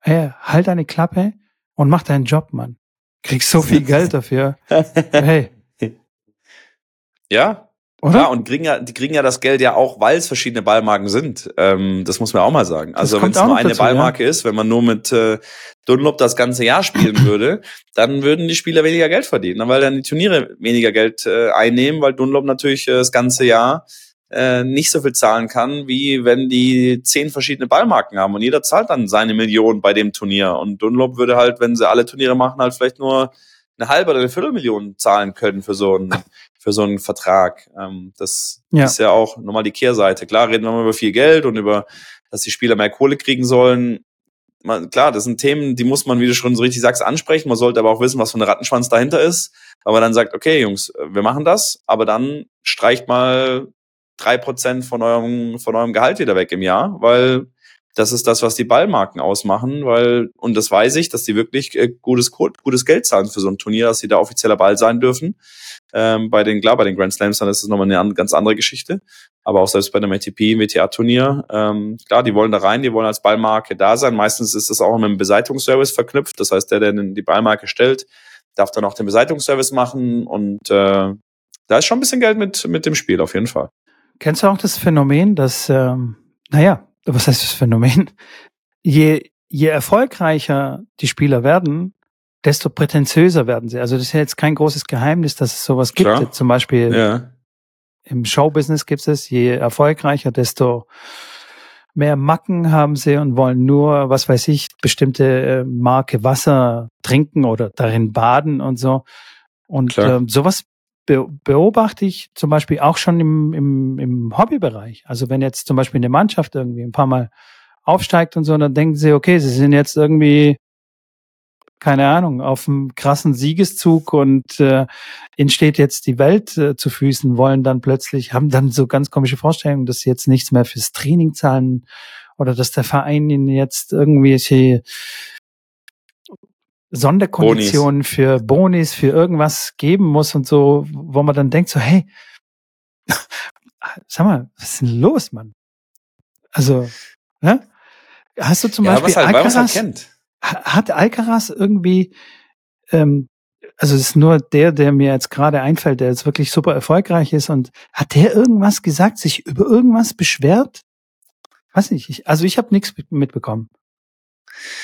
Speaker 2: hey, halt deine Klappe und mach deinen Job, Mann. Kriegst so viel Geld dafür. Hey.
Speaker 1: Ja, oder? Ja, und kriegen ja, die kriegen ja das Geld ja auch, weil es verschiedene Ballmarken sind. Ähm, das muss man auch mal sagen. Also wenn es nur eine dazu, Ballmarke ja. ist, wenn man nur mit äh, Dunlop das ganze Jahr spielen würde, dann würden die Spieler weniger Geld verdienen, weil dann die Turniere weniger Geld äh, einnehmen, weil Dunlop natürlich äh, das ganze Jahr äh, nicht so viel zahlen kann, wie wenn die zehn verschiedene Ballmarken haben und jeder zahlt dann seine Million bei dem Turnier. Und Dunlop würde halt, wenn sie alle Turniere machen, halt vielleicht nur eine halbe oder eine Viertelmillion zahlen können für so einen, für so einen Vertrag. Ähm, das ja. ist ja auch nochmal die Kehrseite. Klar reden wir über viel Geld und über, dass die Spieler mehr Kohle kriegen sollen. Man, klar, das sind Themen, die muss man, wie du schon so richtig sagst, ansprechen. Man sollte aber auch wissen, was für ein Rattenschwanz dahinter ist. Aber dann sagt, okay, Jungs, wir machen das, aber dann streicht mal drei Prozent von eurem, von eurem Gehalt wieder weg im Jahr, weil das ist das, was die Ballmarken ausmachen, weil, und das weiß ich, dass die wirklich äh, gutes, gutes Geld zahlen für so ein Turnier, dass sie da offizieller Ball sein dürfen. Ähm, bei den, klar, bei den Grand Slams, dann ist es nochmal eine ganz andere Geschichte. Aber auch selbst bei einem ATP, WTA-Turnier, ähm, klar, die wollen da rein, die wollen als Ballmarke da sein. Meistens ist das auch mit einem Beseitigungsservice verknüpft. Das heißt, der, der die Ballmarke stellt, darf dann auch den Beseitigungsservice machen und äh, da ist schon ein bisschen Geld mit, mit dem Spiel, auf jeden Fall.
Speaker 2: Kennst du auch das Phänomen, dass, ähm, naja, was heißt das Phänomen? Je, je erfolgreicher die Spieler werden, desto prätentiöser werden sie. Also das ist ja jetzt kein großes Geheimnis, dass es sowas gibt. Klar. Zum Beispiel ja. im Showbusiness gibt es, je erfolgreicher, desto mehr Macken haben sie und wollen nur, was weiß ich, bestimmte äh, Marke Wasser trinken oder darin baden und so. Und ähm, sowas beobachte ich zum Beispiel auch schon im, im, im Hobbybereich. Also wenn jetzt zum Beispiel eine Mannschaft irgendwie ein paar Mal aufsteigt und so, dann denken sie, okay, sie sind jetzt irgendwie, keine Ahnung, auf einem krassen Siegeszug und äh, ihnen steht jetzt die Welt äh, zu Füßen, wollen dann plötzlich, haben dann so ganz komische Vorstellungen, dass sie jetzt nichts mehr fürs Training zahlen oder dass der Verein ihnen jetzt irgendwelche Sonderkonditionen Bonis. für Bonis, für irgendwas geben muss und so, wo man dann denkt so, hey, sag mal, was ist denn los, Mann? Also, ne? Hast du zum ja, Beispiel
Speaker 1: halt, Alcaraz, halt kennt.
Speaker 2: Hat Alcaraz irgendwie ähm, also es ist nur der, der mir jetzt gerade einfällt, der jetzt wirklich super erfolgreich ist und hat der irgendwas gesagt, sich über irgendwas beschwert? Weiß nicht. Ich, also ich habe nichts mitbekommen.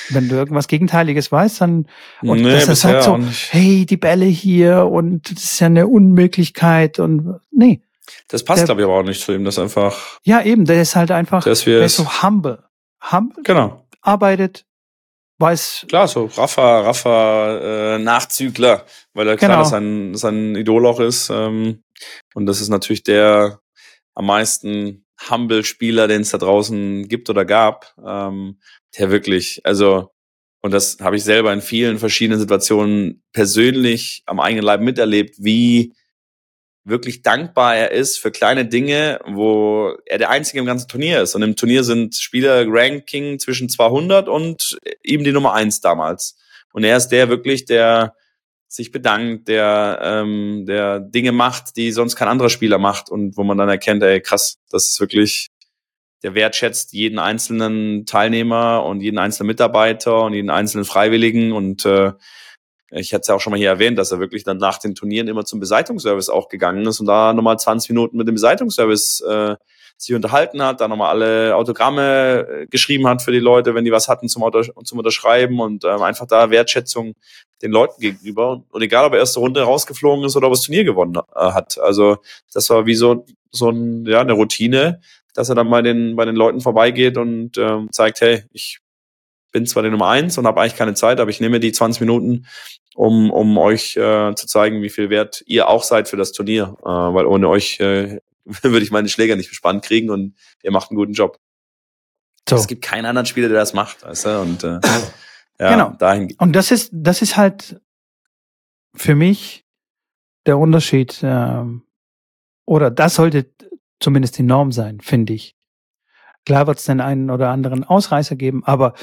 Speaker 2: Wenn du irgendwas Gegenteiliges weißt, dann und nee, dass er sagt so, hey, die Bälle hier und das ist ja eine Unmöglichkeit und nee.
Speaker 1: Das passt, glaube ich, aber auch nicht zu ihm. Das einfach.
Speaker 2: Ja, eben, der ist halt einfach, der ist so humble. Humble.
Speaker 1: Genau.
Speaker 2: Arbeitet, weiß.
Speaker 1: Klar, so Rafa, Rafa äh, Nachzügler, weil er genau. klar sein, sein Idol auch ist. Ähm, und das ist natürlich der am meisten Humble-Spieler, den es da draußen gibt oder gab, ähm, der wirklich, also, und das habe ich selber in vielen verschiedenen Situationen persönlich am eigenen Leib miterlebt, wie wirklich dankbar er ist für kleine Dinge, wo er der Einzige im ganzen Turnier ist. Und im Turnier sind Spieler Ranking zwischen 200 und ihm die Nummer eins damals. Und er ist der wirklich, der sich bedankt, der, ähm, der Dinge macht, die sonst kein anderer Spieler macht und wo man dann erkennt, ey, krass, das ist wirklich, der wertschätzt jeden einzelnen Teilnehmer und jeden einzelnen Mitarbeiter und jeden einzelnen Freiwilligen und äh, ich hatte es ja auch schon mal hier erwähnt, dass er wirklich dann nach den Turnieren immer zum Beseitigungsservice auch gegangen ist und da nochmal 20 Minuten mit dem Beseitigungsservice äh, sich unterhalten hat, da nochmal alle Autogramme äh, geschrieben hat für die Leute, wenn die was hatten zum, Auto, zum Unterschreiben und ähm, einfach da Wertschätzung den Leuten gegenüber. Und egal, ob er erste Runde rausgeflogen ist oder ob er das Turnier gewonnen äh, hat. Also das war wie so, so ein, ja, eine Routine, dass er dann bei den, bei den Leuten vorbeigeht und ähm, zeigt, hey, ich bin zwar die Nummer eins und habe eigentlich keine Zeit, aber ich nehme die 20 Minuten, um, um euch äh, zu zeigen, wie viel wert ihr auch seid für das Turnier. Äh, weil ohne euch äh, würde ich meine Schläger nicht bespannt kriegen und ihr macht einen guten Job. So. Es gibt keinen anderen Spieler, der das macht, weißt du? Und äh, ja,
Speaker 2: genau. dahin. Und das ist, das ist halt für mich der Unterschied, äh, oder das sollte zumindest die Norm sein, finde ich. Klar wird es den einen oder anderen Ausreißer geben, aber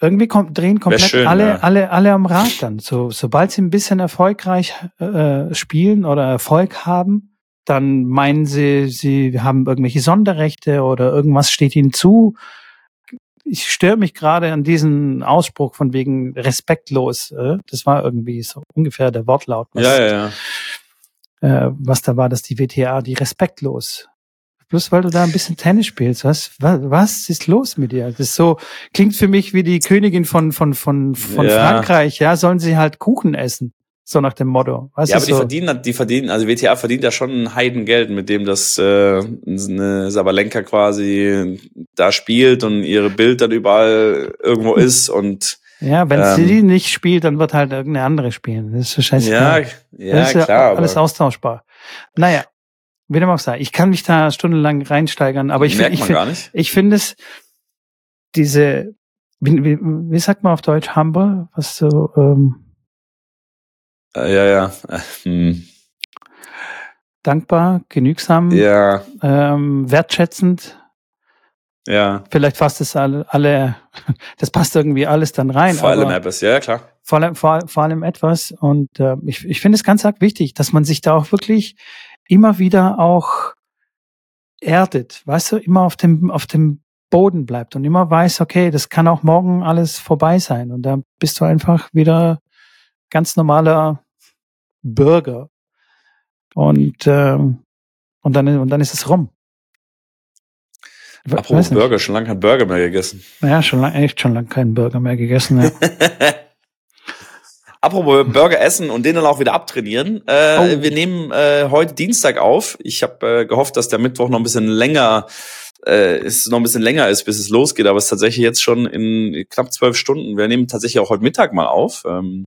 Speaker 2: irgendwie kommt, drehen komplett schön, alle, ja. alle, alle am Rad dann. So, sobald sie ein bisschen erfolgreich äh, spielen oder Erfolg haben, dann meinen sie, sie haben irgendwelche Sonderrechte oder irgendwas steht ihnen zu. Ich störe mich gerade an diesen Ausspruch von wegen respektlos. Äh? Das war irgendwie so ungefähr der Wortlaut.
Speaker 1: Was, ja, ja,
Speaker 2: ja. Äh, was da war, dass die WTA die respektlos Bloß weil du da ein bisschen Tennis spielst. Was, was, was ist los mit dir? Das ist so, klingt für mich wie die Königin von, von, von, von ja. Frankreich. Ja, sollen sie halt Kuchen essen? So nach dem Motto.
Speaker 1: Was ja, aber die so? verdienen, die verdienen, also WTA verdient ja schon ein Heidengeld, mit dem das äh, eine Sabalenka quasi da spielt und ihre Bild dann überall irgendwo hm. ist und
Speaker 2: ja, wenn ähm, sie nicht spielt, dann wird halt irgendeine andere spielen. Das ist so scheiße.
Speaker 1: Ja, ja, das ist klar.
Speaker 2: Ja alles austauschbar. Naja, wie dem auch sei. Ich kann mich da stundenlang reinsteigern, aber ich finde, ich finde, ich finde es, diese, wie, wie, wie sagt man auf Deutsch, humble, was so, ähm,
Speaker 1: äh, ja, ja. Hm.
Speaker 2: Dankbar, genügsam,
Speaker 1: ja.
Speaker 2: ähm, wertschätzend.
Speaker 1: Ja.
Speaker 2: Vielleicht fasst es alle, alle, das passt irgendwie alles dann rein.
Speaker 1: Vor allem etwas, ja, klar.
Speaker 2: Vor allem, vor, vor allem etwas. Und äh, ich, ich finde es ganz arg wichtig, dass man sich da auch wirklich immer wieder auch erdet, weißt du, immer auf dem, auf dem Boden bleibt und immer weiß, okay, das kann auch morgen alles vorbei sein. Und da bist du einfach wieder ganz normaler Bürger. Und, ähm, und, dann, und dann ist es rum.
Speaker 1: Apropos Burger, schon lange kein Burger mehr gegessen.
Speaker 2: Ja, schon lange, echt schon lange keinen Burger mehr gegessen. Ja.
Speaker 1: Apropos Burger essen und den dann auch wieder abtrainieren. Äh, oh. Wir nehmen äh, heute Dienstag auf. Ich habe äh, gehofft, dass der Mittwoch noch ein bisschen länger äh, es noch ein bisschen länger ist, bis es losgeht, aber es ist tatsächlich jetzt schon in knapp zwölf Stunden. Wir nehmen tatsächlich auch heute Mittag mal auf, ähm,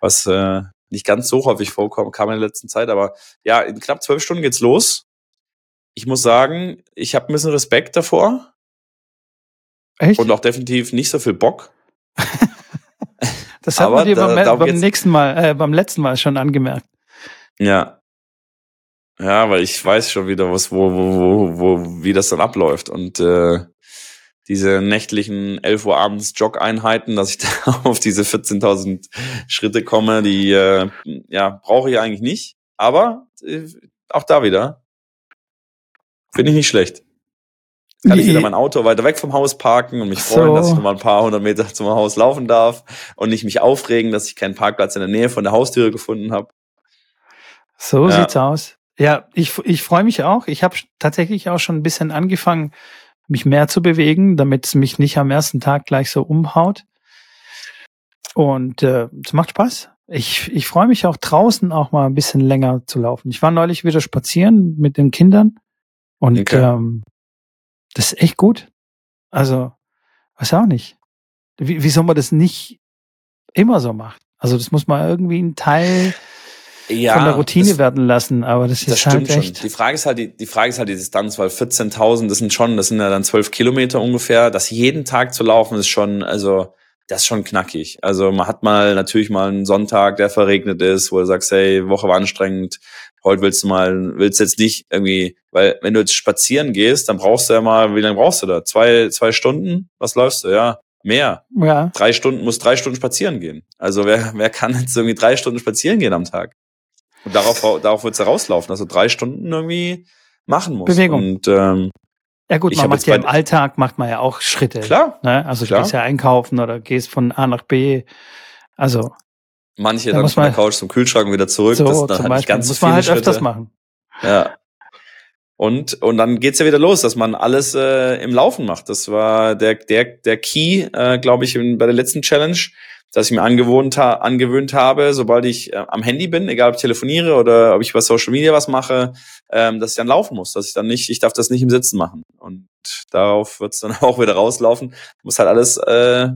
Speaker 1: was äh, nicht ganz so häufig vorkommt, kam in der letzten Zeit, aber ja, in knapp zwölf Stunden geht's los. Ich muss sagen, ich habe ein bisschen Respekt davor.
Speaker 2: Echt?
Speaker 1: Und auch definitiv nicht so viel Bock.
Speaker 2: Das hat man dir beim, da, beim nächsten Mal, äh, beim letzten Mal schon angemerkt.
Speaker 1: Ja. Ja, weil ich weiß schon wieder, was, wo, wo, wo, wo, wie das dann abläuft. Und äh, diese nächtlichen 11 Uhr abends Jog-Einheiten, dass ich da auf diese 14.000 Schritte komme, die äh, ja brauche ich eigentlich nicht. Aber äh, auch da wieder finde ich nicht schlecht. Kann ich wieder mein Auto weiter weg vom Haus parken und mich so. freuen, dass ich noch mal ein paar hundert Meter zum Haus laufen darf und nicht mich aufregen, dass ich keinen Parkplatz in der Nähe von der Haustüre gefunden habe.
Speaker 2: So ja. sieht's aus. Ja, ich, ich freue mich auch. Ich habe tatsächlich auch schon ein bisschen angefangen, mich mehr zu bewegen, damit es mich nicht am ersten Tag gleich so umhaut. Und äh, es macht Spaß. Ich, ich freue mich auch draußen auch mal ein bisschen länger zu laufen. Ich war neulich wieder spazieren mit den Kindern und okay. ähm, das ist echt gut. Also, weiß auch nicht. Wie, wie soll man das nicht immer so machen? Also das muss man irgendwie ein Teil ja, von der Routine das, werden lassen, aber das, das ist halt echt.
Speaker 1: Schon. Die Frage ist halt die, die Frage ist halt die Distanz, weil 14.000, das sind schon, das sind ja dann 12 Kilometer ungefähr. Das jeden Tag zu laufen ist schon, also das ist schon knackig. Also man hat mal natürlich mal einen Sonntag, der verregnet ist, wo du sagst, hey, Woche war anstrengend, heute willst du mal, willst jetzt nicht irgendwie, weil wenn du jetzt spazieren gehst, dann brauchst du ja mal, wie lange brauchst du da? Zwei, zwei Stunden? Was läufst du? Ja, mehr. Ja. Drei Stunden, muss drei Stunden spazieren gehen. Also wer, wer kann jetzt irgendwie drei Stunden spazieren gehen am Tag? Und darauf, darauf wird es rauslaufen, dass du drei Stunden irgendwie machen musst.
Speaker 2: Bewegung.
Speaker 1: Und ähm,
Speaker 2: ja gut, man macht ja im Alltag macht man ja auch Schritte.
Speaker 1: Klar.
Speaker 2: Ne? Also klar. du gehst ja einkaufen oder gehst von A nach B. Also
Speaker 1: manche dann von der Couch zum Kühlschrank wieder zurück.
Speaker 2: So, das dann zum Beispiel. ganz muss man halt Schritte. öfters machen.
Speaker 1: Ja. Und, und dann geht's ja wieder los, dass man alles äh, im Laufen macht. Das war der, der, der Key, äh, glaube ich, bei der letzten Challenge, dass ich mir angewohnt ha angewöhnt habe, sobald ich äh, am Handy bin, egal ob ich telefoniere oder ob ich bei Social Media was mache, ähm, dass ich dann laufen muss, dass ich dann nicht, ich darf das nicht im Sitzen machen. Und darauf wird's dann auch wieder rauslaufen. Muss halt alles äh,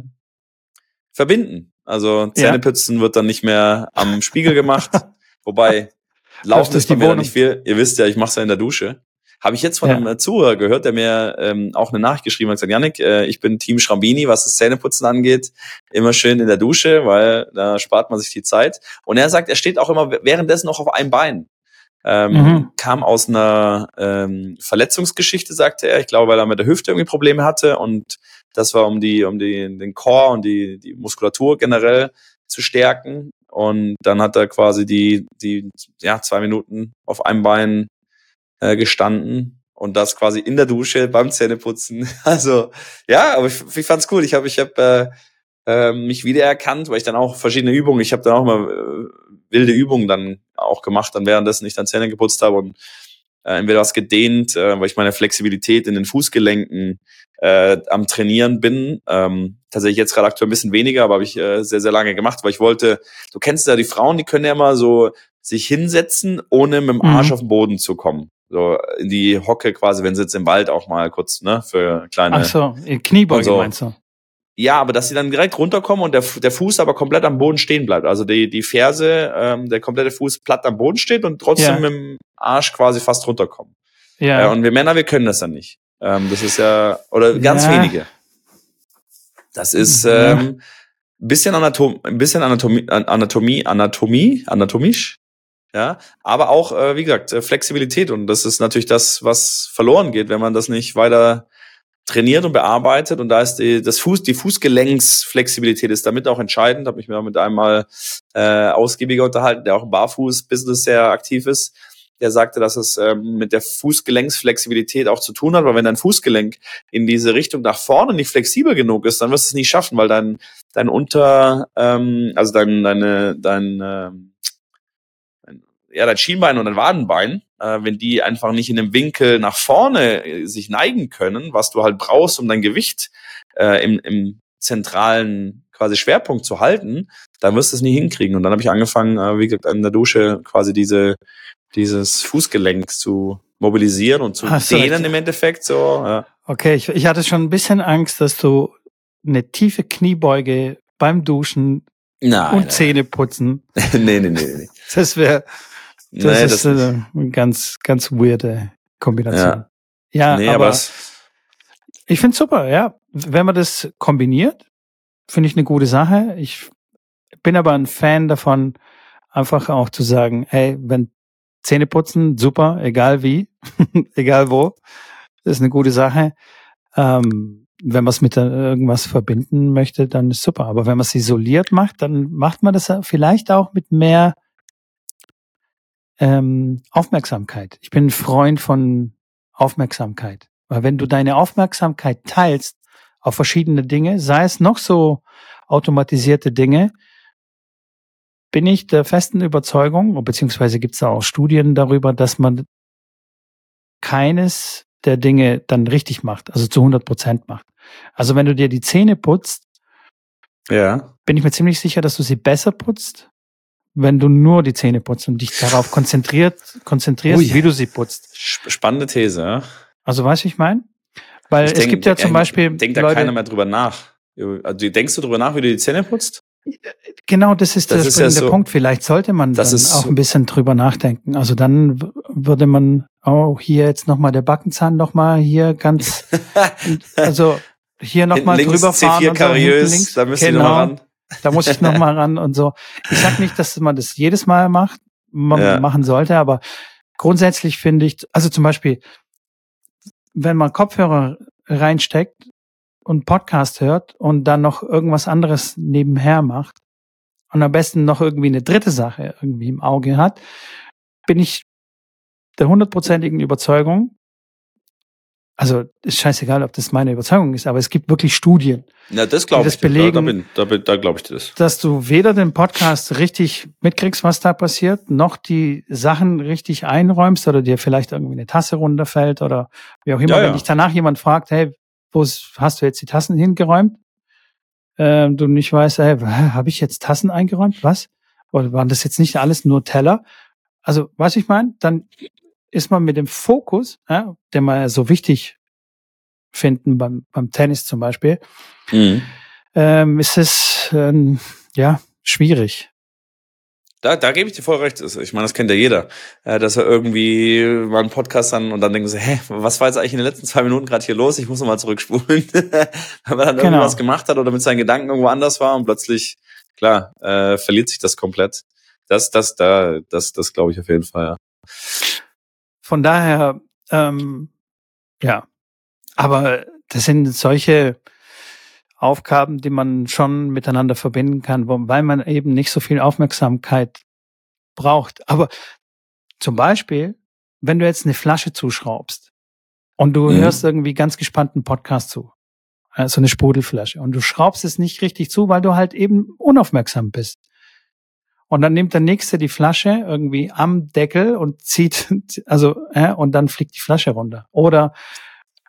Speaker 1: verbinden. Also Zähneputzen ja. wird dann nicht mehr am Spiegel gemacht. Wobei Laufen ist bei mir nicht viel. Ihr wisst ja, ich mache es ja in der Dusche. Habe ich jetzt von ja. einem Zuhörer gehört, der mir ähm, auch eine Nachricht geschrieben hat, gesagt, Janik, äh, ich bin Team Schrambini, was das Zähneputzen angeht, immer schön in der Dusche, weil da spart man sich die Zeit. Und er sagt, er steht auch immer währenddessen noch auf einem Bein. Ähm, mhm. Kam aus einer ähm, Verletzungsgeschichte, sagte er. Ich glaube, weil er mit der Hüfte irgendwie Probleme hatte und das war um die, um die, den Core und die, die Muskulatur generell zu stärken. Und dann hat er quasi die, die, ja, zwei Minuten auf einem Bein äh, gestanden und das quasi in der Dusche beim Zähneputzen. Also ja, aber ich, ich fand's cool. Ich habe ich hab, äh, äh, mich wiedererkannt, weil ich dann auch verschiedene Übungen, ich habe dann auch mal äh, wilde Übungen dann auch gemacht, dann währenddessen ich dann Zähne geputzt habe und äh, entweder was gedehnt, äh, weil ich meine Flexibilität in den Fußgelenken äh, am Trainieren bin. Ähm, tatsächlich jetzt gerade aktuell ein bisschen weniger, aber habe ich äh, sehr, sehr lange gemacht, weil ich wollte, du kennst ja die Frauen, die können ja immer so sich hinsetzen, ohne mit dem Arsch mhm. auf den Boden zu kommen so in die Hocke quasi, wenn sie jetzt im Wald auch mal kurz, ne, für kleine.
Speaker 2: Ach so, Kniebeuge so. meinst du?
Speaker 1: Ja, aber dass sie dann direkt runterkommen und der, der Fuß aber komplett am Boden stehen bleibt. Also die, die Ferse, ähm, der komplette Fuß platt am Boden steht und trotzdem ja. mit dem Arsch quasi fast runterkommen. Ja. Äh, und wir Männer, wir können das dann nicht. Ähm, das ist ja, oder ganz ja. wenige. Das ist ähm, bisschen Anatom ein bisschen Anatomie, Anatomie, Anatomie, anatomisch, ja, aber auch, äh, wie gesagt, äh, Flexibilität und das ist natürlich das, was verloren geht, wenn man das nicht weiter trainiert und bearbeitet und da ist die, das Fuß, die Fußgelenksflexibilität ist damit auch entscheidend. Habe mich mir mit einmal äh, ausgiebiger unterhalten, der auch im Barfuß-Business sehr aktiv ist. Der sagte, dass es ähm, mit der Fußgelenksflexibilität auch zu tun hat, weil wenn dein Fußgelenk in diese Richtung nach vorne nicht flexibel genug ist, dann wirst du es nicht schaffen, weil dein dein Unter, ähm, also dein deine dein ähm, ja, dein Schienbein und dein Wadenbein, äh, wenn die einfach nicht in einem Winkel nach vorne äh, sich neigen können, was du halt brauchst, um dein Gewicht äh, im, im zentralen quasi Schwerpunkt zu halten, dann wirst du es nie hinkriegen. Und dann habe ich angefangen, äh, wie gesagt, in der Dusche quasi diese, dieses Fußgelenk zu mobilisieren und zu Ach, dehnen im Endeffekt. So, ja.
Speaker 2: Okay, ich, ich hatte schon ein bisschen Angst, dass du eine tiefe Kniebeuge beim Duschen nein, und nein. Zähne putzen.
Speaker 1: nee, nee, nee, nee.
Speaker 2: Das wäre das nee, ist das eine ganz, ganz weirde Kombination. Ja, ja nee, aber, aber ich finde super, ja. Wenn man das kombiniert, finde ich eine gute Sache. Ich bin aber ein Fan davon, einfach auch zu sagen, hey, wenn Zähne putzen, super, egal wie, egal wo, ist eine gute Sache. Ähm, wenn man es mit irgendwas verbinden möchte, dann ist super. Aber wenn man es isoliert macht, dann macht man das vielleicht auch mit mehr ähm, Aufmerksamkeit. Ich bin ein Freund von Aufmerksamkeit. Weil wenn du deine Aufmerksamkeit teilst auf verschiedene Dinge, sei es noch so automatisierte Dinge, bin ich der festen Überzeugung, beziehungsweise gibt es auch Studien darüber, dass man keines der Dinge dann richtig macht, also zu 100 Prozent macht. Also wenn du dir die Zähne putzt,
Speaker 1: ja.
Speaker 2: bin ich mir ziemlich sicher, dass du sie besser putzt, wenn du nur die Zähne putzt und dich darauf konzentriert, konzentrierst, Ui. wie du sie putzt.
Speaker 1: Spannende These, ja.
Speaker 2: Also weißt du, ich meine? Weil ich es denk, gibt ja zum Beispiel.
Speaker 1: Denkt da Leute, keiner mehr drüber nach. Also, denkst du drüber nach, wie du die Zähne putzt?
Speaker 2: Genau, das ist das der springende ja so, Punkt. Vielleicht sollte man dann auch ein bisschen drüber nachdenken. Also dann würde man, oh, hier jetzt nochmal der Backenzahn nochmal hier ganz, also hier nochmal drüber fahren.
Speaker 1: C4 kariös, da müsst genau, noch ran.
Speaker 2: Da muss ich nochmal ran und so. Ich sag nicht, dass man das jedes Mal macht, man ja. machen sollte, aber grundsätzlich finde ich, also zum Beispiel, wenn man Kopfhörer reinsteckt und Podcast hört und dann noch irgendwas anderes nebenher macht und am besten noch irgendwie eine dritte Sache irgendwie im Auge hat, bin ich der hundertprozentigen Überzeugung, also ist scheißegal, ob das meine Überzeugung ist, aber es gibt wirklich Studien.
Speaker 1: Ja, das glaube ich.
Speaker 2: Belegen,
Speaker 1: da, da, da, da glaube ich das.
Speaker 2: Dass du weder den Podcast richtig mitkriegst, was da passiert, noch die Sachen richtig einräumst oder dir vielleicht irgendwie eine Tasse runterfällt oder wie auch immer. Ja, Wenn ja. dich danach jemand fragt, hey, wo hast du jetzt die Tassen hingeräumt? Ähm, du nicht weißt, hey, habe ich jetzt Tassen eingeräumt? Was? Oder waren das jetzt nicht alles nur Teller? Also, was ich meine, dann ist man mit dem Fokus, ja, den wir so wichtig finden beim, beim Tennis zum Beispiel, mhm. ähm, ist es ähm, ja schwierig.
Speaker 1: Da, da gebe ich dir voll recht. Ich meine, das kennt ja jeder, äh, dass er irgendwie mal einen Podcast an und dann denkt so, hä, was war jetzt eigentlich in den letzten zwei Minuten gerade hier los? Ich muss nochmal zurückspulen. Weil man dann genau. irgendwas gemacht hat oder mit seinen Gedanken irgendwo anders war und plötzlich, klar, äh, verliert sich das komplett. Das, das, da, das, das glaube ich auf jeden Fall, ja.
Speaker 2: Von daher, ähm, ja. Aber das sind solche Aufgaben, die man schon miteinander verbinden kann, weil man eben nicht so viel Aufmerksamkeit braucht. Aber zum Beispiel, wenn du jetzt eine Flasche zuschraubst und du mhm. hörst irgendwie ganz gespannten Podcast zu, also eine Sprudelflasche, und du schraubst es nicht richtig zu, weil du halt eben unaufmerksam bist. Und dann nimmt der Nächste die Flasche irgendwie am Deckel und zieht, also, äh, und dann fliegt die Flasche runter. Oder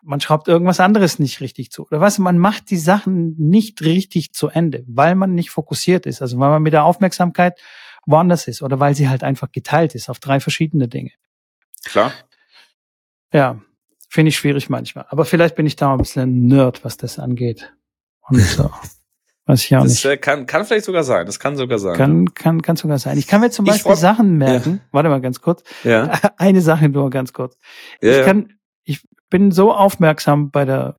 Speaker 2: man schraubt irgendwas anderes nicht richtig zu. Oder was, man macht die Sachen nicht richtig zu Ende, weil man nicht fokussiert ist. Also weil man mit der Aufmerksamkeit woanders ist oder weil sie halt einfach geteilt ist auf drei verschiedene Dinge.
Speaker 1: Klar.
Speaker 2: Ja, finde ich schwierig manchmal. Aber vielleicht bin ich da ein bisschen ein Nerd, was das angeht. Und so. Weiß ich auch
Speaker 1: das
Speaker 2: nicht.
Speaker 1: Äh, kann, kann vielleicht sogar sein. Das kann sogar sein.
Speaker 2: Kann, kann, kann sogar sein. Ich kann mir zum Beispiel Sachen merken. Ja. Warte mal ganz kurz.
Speaker 1: Ja.
Speaker 2: Eine Sache nur ganz kurz.
Speaker 1: Ja,
Speaker 2: ich kann, ich bin so aufmerksam bei der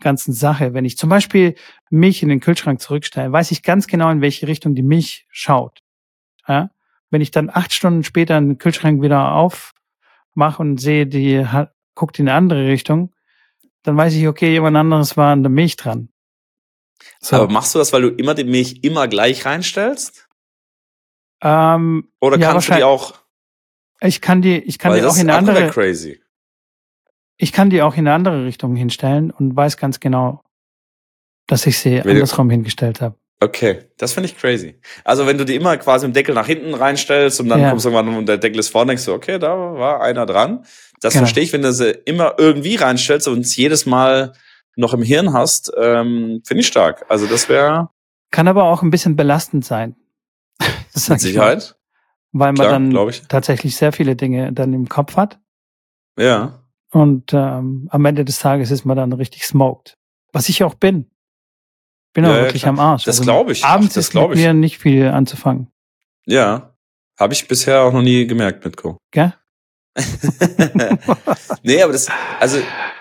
Speaker 2: ganzen Sache. Wenn ich zum Beispiel Milch in den Kühlschrank zurückstelle, weiß ich ganz genau, in welche Richtung die Milch schaut. Ja? Wenn ich dann acht Stunden später den Kühlschrank wieder aufmache und sehe, die hat, guckt in eine andere Richtung, dann weiß ich, okay, jemand anderes war an der Milch dran.
Speaker 1: So. Aber machst du das, weil du immer die Milch immer gleich reinstellst?
Speaker 2: Ähm,
Speaker 1: Oder ja, kannst du die auch?
Speaker 2: Ich kann die, ich kann die auch in eine andere.
Speaker 1: Crazy.
Speaker 2: Ich kann die auch in eine andere Richtung hinstellen und weiß ganz genau, dass ich sie Will andersrum hingestellt habe.
Speaker 1: Okay, das finde ich crazy. Also wenn du die immer quasi im Deckel nach hinten reinstellst und dann ja. kommst du irgendwann und der Deckel ist vorne, denkst du, okay, da war einer dran. Das genau. verstehe ich, wenn du sie immer irgendwie reinstellst und es jedes Mal noch im Hirn hast, ähm, finde ich stark. Also das wäre.
Speaker 2: Kann aber auch ein bisschen belastend sein.
Speaker 1: Mit Sicherheit.
Speaker 2: Mal, weil man Klar, dann tatsächlich sehr viele Dinge dann im Kopf hat.
Speaker 1: Ja.
Speaker 2: Und ähm, am Ende des Tages ist man dann richtig smoked. Was ich auch bin. Bin ja, auch wirklich ja, am Arsch.
Speaker 1: Das also glaube ich.
Speaker 2: Abends
Speaker 1: Ach, das
Speaker 2: ist mit ich. mir nicht viel anzufangen.
Speaker 1: Ja. Habe ich bisher auch noch nie gemerkt, Mitko.
Speaker 2: Gell?
Speaker 1: nee, aber das, also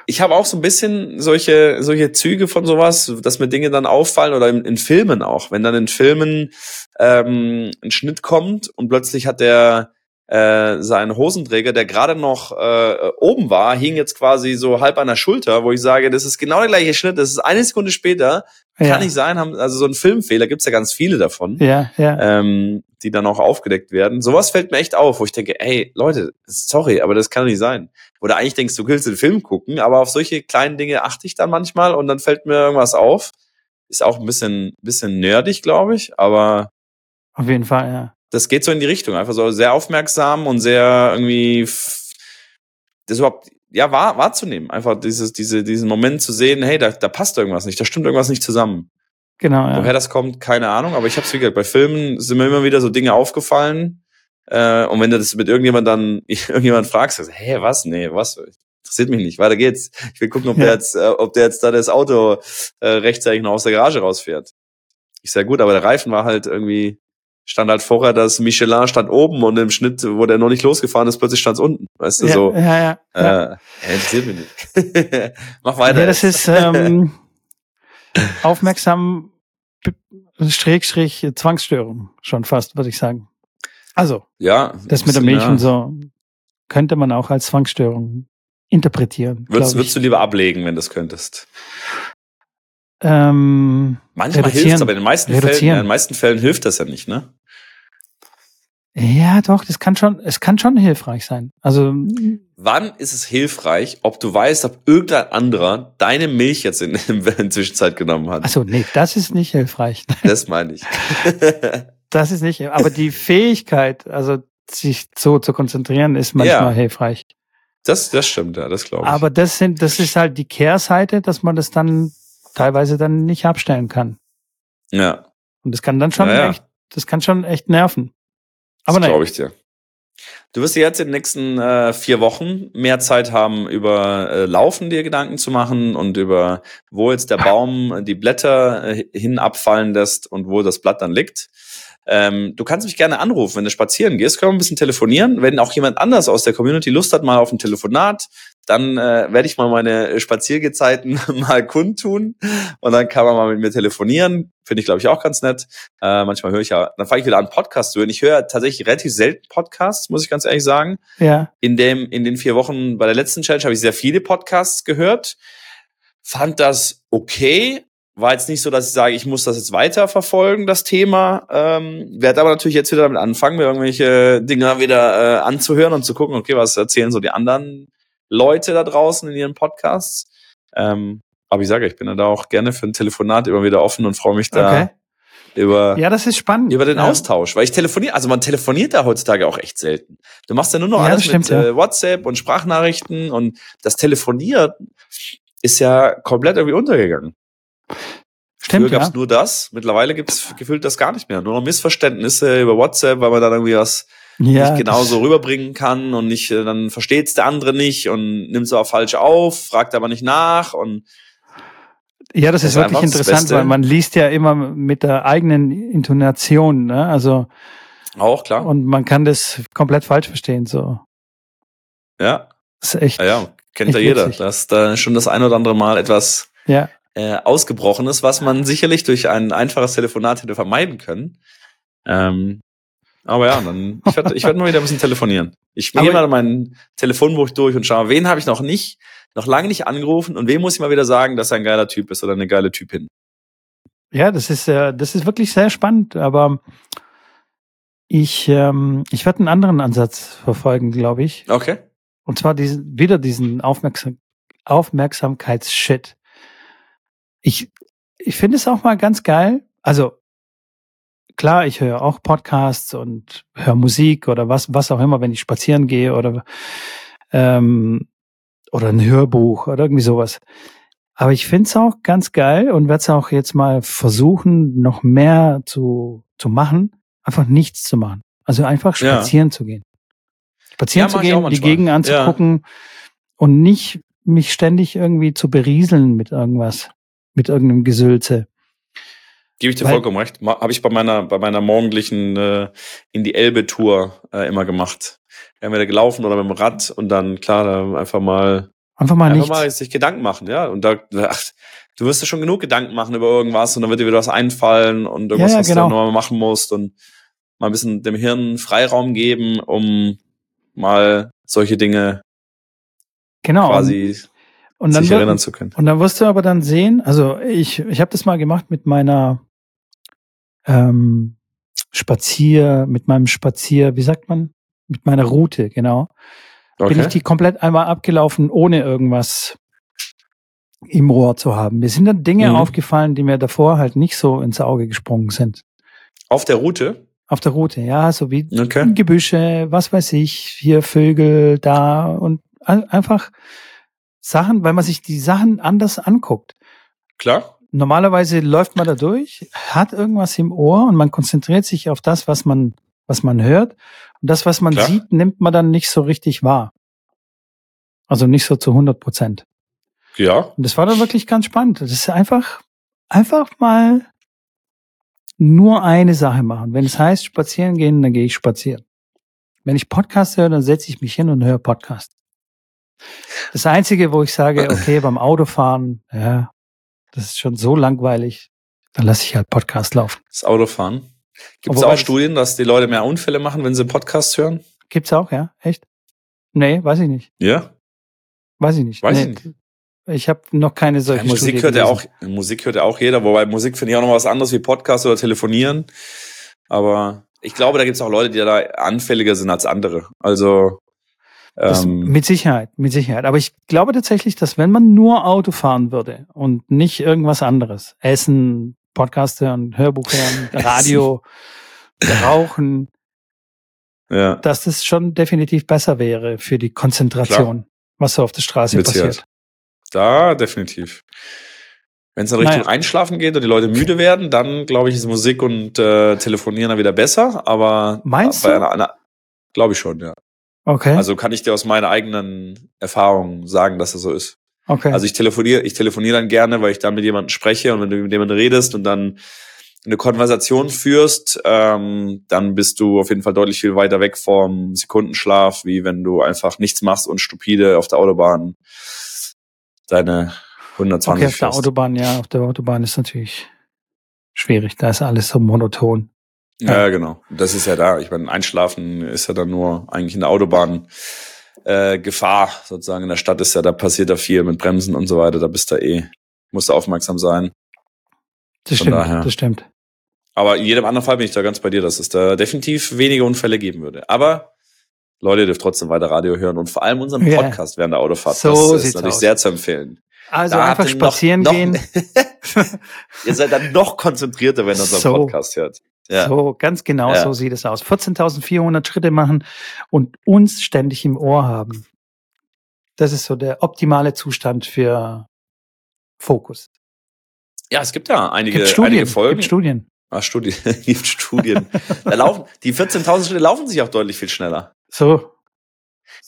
Speaker 1: ich habe auch so ein bisschen solche, solche Züge von sowas, dass mir Dinge dann auffallen oder in, in Filmen auch. Wenn dann in Filmen ähm, ein Schnitt kommt und plötzlich hat der äh, seinen Hosenträger, der gerade noch äh, oben war, hing jetzt quasi so halb an der Schulter, wo ich sage, das ist genau der gleiche Schnitt, das ist eine Sekunde später, ja. kann nicht sein, haben, also so ein Filmfehler, gibt's ja ganz viele davon.
Speaker 2: Ja, ja.
Speaker 1: Ähm, die dann auch aufgedeckt werden. Sowas fällt mir echt auf, wo ich denke, ey, Leute, sorry, aber das kann doch nicht sein. Oder eigentlich denkst du, willst den Film gucken, aber auf solche kleinen Dinge achte ich dann manchmal und dann fällt mir irgendwas auf. Ist auch ein bisschen, bisschen nerdig, glaube ich, aber.
Speaker 2: Auf jeden Fall, ja.
Speaker 1: Das geht so in die Richtung. Einfach so sehr aufmerksam und sehr irgendwie, das überhaupt, ja, wahr, wahrzunehmen. Einfach dieses, diese, diesen Moment zu sehen, hey, da, da passt irgendwas nicht, da stimmt irgendwas nicht zusammen.
Speaker 2: Genau, ja.
Speaker 1: Woher das kommt, keine Ahnung, aber ich habe es wie gesagt, bei Filmen sind mir immer wieder so Dinge aufgefallen. Äh, und wenn du das mit irgendjemand dann, irgendjemand fragst, sagst, hä, was? Nee, was? Interessiert mich nicht. Weiter geht's. Ich will gucken, ob ja. der jetzt, äh, ob der jetzt da das Auto äh, rechtzeitig noch aus der Garage rausfährt. Ich sag gut, aber der Reifen war halt irgendwie, stand halt vorher, das Michelin stand oben und im Schnitt, wo der noch nicht losgefahren ist, plötzlich stand's unten. Weißt du,
Speaker 2: ja,
Speaker 1: so.
Speaker 2: Ja, ja.
Speaker 1: ja. Äh, interessiert mich nicht. Mach weiter.
Speaker 2: Ja, das ist ähm, aufmerksam Schrägstrich Zwangsstörung schon fast, würde ich sagen. Also,
Speaker 1: ja,
Speaker 2: das mit der Milch ja. und so könnte man auch als Zwangsstörung interpretieren.
Speaker 1: Würdest, würdest du lieber ablegen, wenn du das könntest?
Speaker 2: Ähm,
Speaker 1: Manchmal hilft es, aber in den meisten Fällen, in den meisten Fällen hilft das ja nicht, ne?
Speaker 2: Ja, doch, das kann schon, es kann schon hilfreich sein. Also.
Speaker 1: Wann ist es hilfreich, ob du weißt, ob irgendein anderer deine Milch jetzt in, in der Zwischenzeit genommen hat?
Speaker 2: Also nee, das ist nicht hilfreich.
Speaker 1: Das meine ich.
Speaker 2: das ist nicht, aber die Fähigkeit, also sich so zu konzentrieren, ist manchmal ja. hilfreich.
Speaker 1: Das, das stimmt, ja, das glaube ich.
Speaker 2: Aber das sind, das ist halt die Kehrseite, dass man das dann teilweise dann nicht abstellen kann.
Speaker 1: Ja.
Speaker 2: Und das kann dann schon ja, ja. echt, das kann schon echt nerven.
Speaker 1: Aber das glaube ich dir. Du wirst jetzt in den nächsten äh, vier Wochen mehr Zeit haben, über äh, Laufen dir Gedanken zu machen und über, wo jetzt der Baum die Blätter äh, hin abfallen lässt und wo das Blatt dann liegt. Ähm, du kannst mich gerne anrufen, wenn du spazieren gehst, können wir ein bisschen telefonieren. Wenn auch jemand anders aus der Community Lust hat, mal auf ein Telefonat, dann äh, werde ich mal meine Spaziergezeiten mal kundtun und dann kann man mal mit mir telefonieren. Finde ich, glaube ich, auch ganz nett. Äh, manchmal höre ich ja, dann fange ich wieder an, Podcasts zu hören. Ich höre tatsächlich relativ selten Podcasts, muss ich ganz ehrlich sagen.
Speaker 2: Ja.
Speaker 1: In dem, in den vier Wochen bei der letzten Challenge habe ich sehr viele Podcasts gehört. Fand das okay, war jetzt nicht so, dass ich sage, ich muss das jetzt weiter verfolgen, das Thema. Ähm, werde aber natürlich jetzt wieder damit anfangen, mir irgendwelche Dinge wieder äh, anzuhören und zu gucken, okay, was erzählen so die anderen Leute da draußen in ihren Podcasts. Ähm, aber ich sage, ich bin da auch gerne für ein Telefonat immer wieder offen und freue mich da okay. über,
Speaker 2: ja, das ist spannend.
Speaker 1: über den
Speaker 2: ja.
Speaker 1: Austausch. Weil ich telefoniere, also man telefoniert da heutzutage auch echt selten. Du machst ja nur noch ja, alles stimmt, mit äh, WhatsApp und Sprachnachrichten und das Telefonieren ist ja komplett irgendwie untergegangen.
Speaker 2: Stimmt,
Speaker 1: Früher gab es nur das. Mittlerweile gibt es gefühlt das gar nicht mehr. Nur noch Missverständnisse über WhatsApp, weil man dann irgendwie was ja, nicht genauso rüberbringen kann und nicht, äh, dann versteht's der andere nicht und nimmt es aber falsch auf, fragt aber nicht nach und
Speaker 2: ja, das, das ist wirklich interessant, weil man liest ja immer mit der eigenen Intonation, ne? Also
Speaker 1: auch klar.
Speaker 2: Und man kann das komplett falsch verstehen, so.
Speaker 1: Ja.
Speaker 2: Das ist echt.
Speaker 1: Ja, ja kennt ja jeder, witzig. dass da schon das ein oder andere Mal etwas
Speaker 2: ja.
Speaker 1: äh, ausgebrochen ist, was man sicherlich durch ein einfaches Telefonat hätte vermeiden können. Ähm, aber ja, dann ich werde ich werd mal wieder ein bisschen telefonieren. Ich gehe mal mein Telefonbuch durch und schaue, wen habe ich noch nicht, noch lange nicht angerufen und wem muss ich mal wieder sagen, dass er ein geiler Typ ist oder eine geile Typin.
Speaker 2: Ja, das ist äh, das ist wirklich sehr spannend, aber ich ähm, ich werde einen anderen Ansatz verfolgen, glaube ich.
Speaker 1: Okay.
Speaker 2: Und zwar diesen wieder diesen Aufmerksam Aufmerksamkeitsshit. Ich ich finde es auch mal ganz geil. Also klar, ich höre auch Podcasts und höre Musik oder was, was auch immer, wenn ich spazieren gehe oder, ähm, oder ein Hörbuch oder irgendwie sowas. Aber ich finde es auch ganz geil und werde es auch jetzt mal versuchen, noch mehr zu, zu machen, einfach nichts zu machen. Also einfach spazieren ja. zu gehen. Spazieren ja, zu gehen, die Gegend anzugucken ja. und nicht mich ständig irgendwie zu berieseln mit irgendwas, mit irgendeinem Gesülze.
Speaker 1: Gebe ich dir Weil, vollkommen recht. Habe ich bei meiner, bei meiner morgendlichen äh, in die Elbe-Tour äh, immer gemacht. Entweder gelaufen oder mit dem Rad und dann, klar, da einfach mal
Speaker 2: Einfach mal
Speaker 1: einfach mal sich Gedanken machen, ja. Und da, ach, du wirst ja schon genug Gedanken machen über irgendwas und dann wird dir wieder was einfallen und irgendwas, ja, ja, was genau. du nochmal machen musst und mal ein bisschen dem Hirn Freiraum geben, um mal solche Dinge
Speaker 2: genau.
Speaker 1: quasi und dann sich erinnern zu können.
Speaker 2: Und dann wirst du aber dann sehen, also ich, ich habe das mal gemacht mit meiner ähm, Spazier, mit meinem Spazier, wie sagt man? Mit meiner Route, genau.
Speaker 1: Okay.
Speaker 2: Bin ich die komplett einmal abgelaufen, ohne irgendwas im Rohr zu haben. Mir sind dann Dinge
Speaker 1: Mhm.
Speaker 2: aufgefallen, die mir davor halt nicht so ins Auge gesprungen sind.
Speaker 1: Auf der Route?
Speaker 2: Auf der Route, ja, so wie
Speaker 1: Okay.
Speaker 2: Gebüsche, was weiß ich, hier Vögel da und ein- einfach Sachen, weil man sich die Sachen anders anguckt.
Speaker 1: Klar.
Speaker 2: Normalerweise läuft man da durch, hat irgendwas im Ohr und man konzentriert sich auf das, was man, was man hört. Und das, was man
Speaker 1: Klar.
Speaker 2: sieht, nimmt man dann nicht so richtig wahr. Also nicht so zu 100 Prozent.
Speaker 1: Ja.
Speaker 2: Und das war dann wirklich ganz spannend. Das ist einfach, einfach mal nur eine Sache machen. Wenn es heißt spazieren gehen, dann gehe ich spazieren. Wenn ich Podcast höre, dann setze ich mich hin und höre Podcast. Das Einzige, wo ich sage, okay, beim Autofahren, ja, das ist schon so langweilig, dann lasse ich halt Podcast laufen.
Speaker 1: Das Autofahren. Gibt es auch Studien, dass die Leute mehr Unfälle machen, wenn sie Podcasts hören?
Speaker 2: Gibt's auch, ja? Echt? Nee, weiß ich nicht.
Speaker 1: Ja.
Speaker 2: Weiß ich nicht.
Speaker 1: Weiß
Speaker 2: nee,
Speaker 1: ich nicht.
Speaker 2: Ich habe noch keine solche
Speaker 1: Ja, Musik
Speaker 2: Studie
Speaker 1: hört ja auch. Musik hört ja auch jeder, wobei Musik finde ich auch noch was anderes wie Podcast oder Telefonieren. Aber ich glaube, da gibt es auch Leute, die da anfälliger sind als andere. Also
Speaker 2: Das,
Speaker 1: ähm,
Speaker 2: mit Sicherheit, mit Sicherheit. Aber ich glaube tatsächlich, dass wenn man nur Auto fahren würde und nicht irgendwas anderes, Essen, Podcast hören, Hörbuch hören, Radio, Rauchen,
Speaker 1: ja,
Speaker 2: dass das schon definitiv besser wäre für die Konzentration, was so auf der Straße
Speaker 1: Mit Sicherheit.
Speaker 2: passiert.
Speaker 1: da definitiv. Wenn es in Richtung
Speaker 2: Naja.
Speaker 1: Einschlafen geht und die Leute müde werden, dann glaube ich, ist Musik und äh, Telefonieren dann wieder besser. Aber
Speaker 2: Meinst
Speaker 1: bei
Speaker 2: du?
Speaker 1: glaube ich schon, ja.
Speaker 2: Okay,
Speaker 1: Also kann ich dir aus meiner eigenen Erfahrung sagen, dass das so ist.
Speaker 2: okay.
Speaker 1: Also ich telefoniere, ich telefoniere dann gerne, weil ich dann mit jemandem spreche und wenn du mit jemandem redest und dann eine Konversation führst, ähm, dann bist du auf jeden Fall deutlich viel weiter weg vom Sekundenschlaf, wie wenn du einfach nichts machst und stupide auf der Autobahn deine 120
Speaker 2: okay, auf der
Speaker 1: fährst.
Speaker 2: Autobahn, ja, auf der Autobahn ist natürlich schwierig. Da ist alles so monoton.
Speaker 1: Ja, genau. Das ist ja da. Ich meine, Einschlafen ist ja dann nur eigentlich in der Autobahn äh, Gefahr sozusagen. In der Stadt ist ja, da passiert da viel mit Bremsen und so weiter. Da bist du eh, musst du aufmerksam sein.
Speaker 2: Das
Speaker 1: Von
Speaker 2: stimmt,
Speaker 1: daher.
Speaker 2: das stimmt.
Speaker 1: Aber in jedem anderen Fall bin ich da ganz bei dir, dass es da definitiv weniger Unfälle geben würde. Aber Leute, ihr dürft trotzdem weiter Radio hören und vor allem unseren. Podcast während der Autofahrt.
Speaker 2: So
Speaker 1: das ist natürlich
Speaker 2: aus.
Speaker 1: sehr zu empfehlen.
Speaker 2: Also
Speaker 1: Da
Speaker 2: einfach
Speaker 1: ihr noch-
Speaker 2: spazieren
Speaker 1: noch,
Speaker 2: gehen.
Speaker 1: ihr seid dann noch konzentrierter, wenn ihr unseren
Speaker 2: So.
Speaker 1: Podcast hört. Ja.
Speaker 2: So, ganz genau
Speaker 1: Ja.
Speaker 2: so sieht es aus. 14.400 Schritte machen und uns ständig im Ohr haben. Das ist so der optimale Zustand für Fokus.
Speaker 1: ja, es gibt ja einige,
Speaker 2: Gibt Studien,
Speaker 1: einige Folgen.
Speaker 2: gibt Studien.
Speaker 1: Ah, Studien. gibt Studien. da laufen, die 14.000 Schritte laufen sich auch deutlich viel schneller.
Speaker 2: So.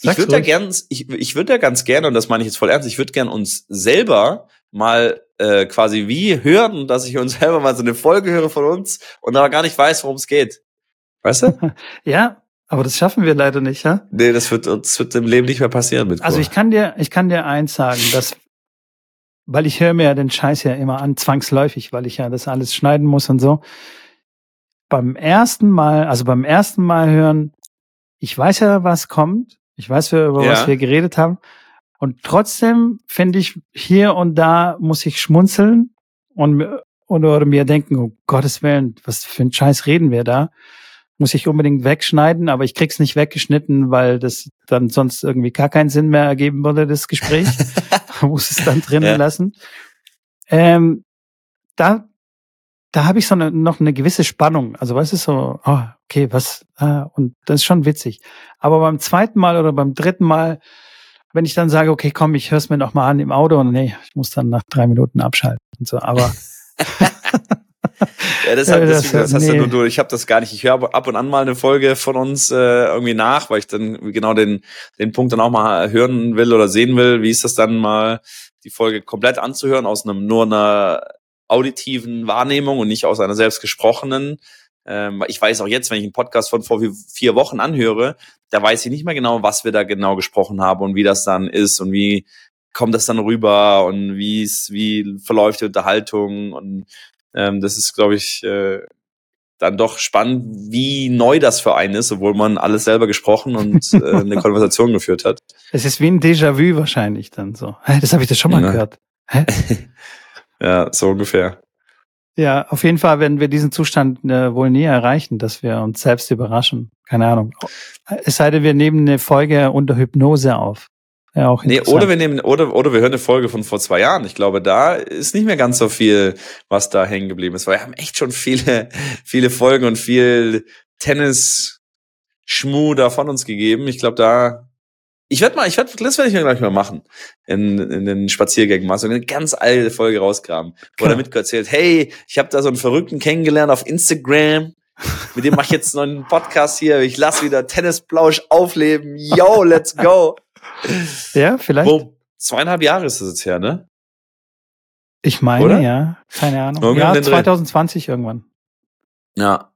Speaker 1: Ich würde da gern, ich, ich würde da ganz gerne, und das meine ich jetzt voll ernst, ich würde gern uns selber mal äh, quasi wie hören, dass ich uns selber mal so eine Folge höre von uns und aber gar nicht weiß, worum es geht. Weißt du?
Speaker 2: Ja, aber das schaffen wir leider nicht, ja?
Speaker 1: nee, das wird uns wird im Leben nicht mehr passieren mit
Speaker 2: Also ich kann dir, ich kann dir eins sagen, dass, weil ich höre mir ja den Scheiß ja immer an, zwangsläufig, weil ich ja das alles schneiden muss und so. Beim ersten Mal, also beim ersten Mal hören, ich weiß ja, was kommt. Ich weiß, ja, über
Speaker 1: Ja.
Speaker 2: was wir geredet haben. Und trotzdem finde ich, hier und da muss ich schmunzeln und, mir- oder, oder mir denken, um Gottes Willen, was für ein Scheiß reden wir da? Muss ich unbedingt wegschneiden, aber ich krieg's nicht weggeschnitten, weil das dann sonst irgendwie gar keinen Sinn mehr ergeben würde, das Gespräch. muss es dann drinnen
Speaker 1: Ja.
Speaker 2: lassen. Ähm, da, da habe ich so eine, noch eine gewisse Spannung. Also was ist so, oh, okay, was, ah, und das ist schon witzig. Aber beim zweiten Mal oder beim dritten Mal, wenn ich dann sage, okay, komm, ich höre es mir noch mal an im Auto und nee, ich muss dann nach drei Minuten abschalten und so. Aber
Speaker 1: Ja, hat,
Speaker 2: das-
Speaker 1: deswegen, das hast
Speaker 2: nee.
Speaker 1: du nur du. Ich habe das gar nicht. Ich höre ab- und an mal eine Folge von uns äh, irgendwie nach, weil ich dann genau den den Punkt dann auch mal hören will oder sehen will. Wie ist das dann mal die Folge komplett anzuhören aus einem nur einer auditiven Wahrnehmung und nicht aus einer selbst gesprochenen. Ähm, ich weiß auch jetzt, wenn ich einen Podcast von vor vi- vier Wochen anhöre, da weiß ich nicht mehr genau, was wir da genau gesprochen haben und wie das dann ist und wie kommt das dann rüber und wie es wie verläuft die Unterhaltung und ähm, das ist, glaube ich, äh, dann doch spannend, wie neu das für einen ist, obwohl man alles selber gesprochen und äh, eine Konversation geführt hat.
Speaker 2: es ist wie ein Déjà-vu wahrscheinlich dann so. Hä, das habe ich das schon mal
Speaker 1: Ja.
Speaker 2: gehört. Hä?
Speaker 1: Ja, so ungefähr.
Speaker 2: Ja, auf jeden Fall werden wir diesen Zustand äh, wohl nie erreichen, dass wir uns selbst überraschen. Keine Ahnung. Es sei denn, wir nehmen eine Folge unter Hypnose auf.
Speaker 1: Ja, auch nee, oder wir nehmen, oder, oder wir hören eine Folge von vor zwei Jahren. Ich glaube, da ist nicht mehr ganz so viel, was da hängen geblieben ist, weil wir haben echt schon viele, viele Folgen und viel Tennis-Schmu da von uns gegeben. Ich glaube, da ich werde mal, ich werde, das werde ich mir gleich mal machen. In, in den Spaziergängen mal so eine ganz alte Folge rausgraben. Wo der Mitko erzählt, hey, ich habe da so einen Verrückten kennengelernt auf Instagram. Mit dem mache ich jetzt noch einen Podcast hier. Ich lasse wieder Tennisplausch aufleben. Yo, let's go.
Speaker 2: Ja, vielleicht. Wo,
Speaker 1: zweieinhalb Jahre ist das jetzt her, ne?
Speaker 2: Ich meine, Oder? ja. Keine Ahnung. Irgendwann ja, 2020 irgendwann.
Speaker 1: Ja.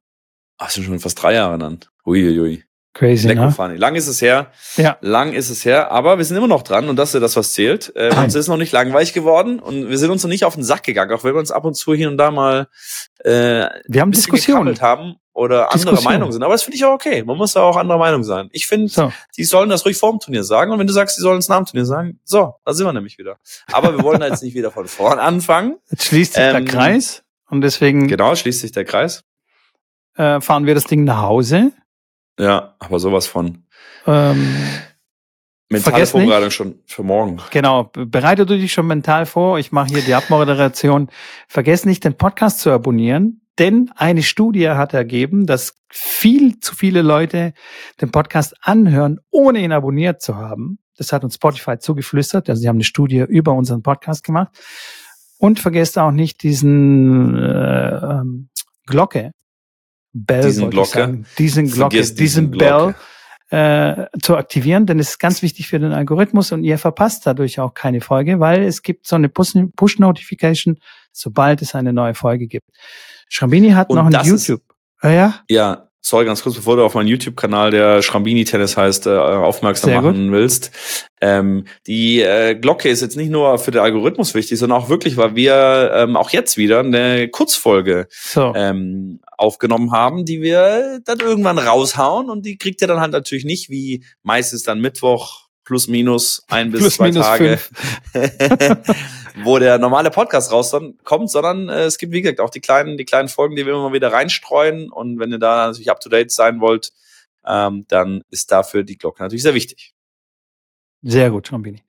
Speaker 1: Ach, sind schon fast drei Jahre dann. Uiuiui.
Speaker 2: Crazy,
Speaker 1: Lecko ne? Funny. Lang ist es her. Ja. Lang ist es her. Aber wir sind immer noch dran und das ist das, was zählt. Äh, uns ist noch nicht langweilig geworden und wir sind uns noch nicht auf den Sack gegangen, auch wenn wir uns ab und zu hier und da mal
Speaker 2: äh, wir haben Diskussionen
Speaker 1: haben oder andere Meinungen sind. Aber das finde ich auch okay. Man muss da auch anderer Meinung sein. Ich finde, so. die sollen das ruhig vor dem Turnier sagen. Und wenn du sagst, die sollen es nach dem Turnier sagen, so, da sind wir nämlich wieder. Aber wir wollen da jetzt nicht wieder von vorn anfangen.
Speaker 2: Jetzt schließt sich ähm, der Kreis und deswegen.
Speaker 1: Genau, schließt sich der Kreis.
Speaker 2: Äh, fahren wir das Ding nach Hause.
Speaker 1: Ja, aber sowas von. Ähm, Mentale Vorbereitung nicht, schon für morgen.
Speaker 2: Genau, bereite du dich schon mental vor. Ich mache hier die Abmoderation. Vergiss nicht, den Podcast zu abonnieren, denn eine Studie hat ergeben, dass viel zu viele Leute den Podcast anhören, ohne ihn abonniert zu haben. Das hat uns Spotify zugeflüstert. Also sie haben eine Studie über unseren Podcast gemacht. Und vergesst auch nicht diesen äh, ähm, Glocke
Speaker 1: Bell, diesen Glocke,
Speaker 2: diesen Glocke, diesen, diesen Bell äh, zu aktivieren, denn es ist ganz wichtig für den Algorithmus und ihr verpasst dadurch auch keine Folge, weil es gibt so eine Push-Notification, sobald es eine neue Folge gibt. Schrambini hat und noch ein YouTube. Ist,
Speaker 1: ja? Ja, sorry, ganz kurz, bevor du auf meinen YouTube-Kanal, der Schrambini Tennis heißt, äh, aufmerksam Sehr machen gut. willst. Ähm, die äh, Glocke ist jetzt nicht nur für den Algorithmus wichtig, sondern auch wirklich, weil wir ähm, auch jetzt wieder eine Kurzfolge so. ähm, aufgenommen haben, die wir dann irgendwann raushauen und die kriegt ihr dann halt natürlich nicht wie meistens dann Mittwoch plus minus ein bis plus zwei Tage, wo der normale Podcast rauskommt, sondern äh, es gibt, wie gesagt, auch die kleinen, die kleinen Folgen, die wir immer wieder reinstreuen. Und wenn ihr da natürlich up to date sein wollt, ähm, dann ist dafür die Glocke natürlich sehr wichtig.
Speaker 2: Sehr gut, Schrambini.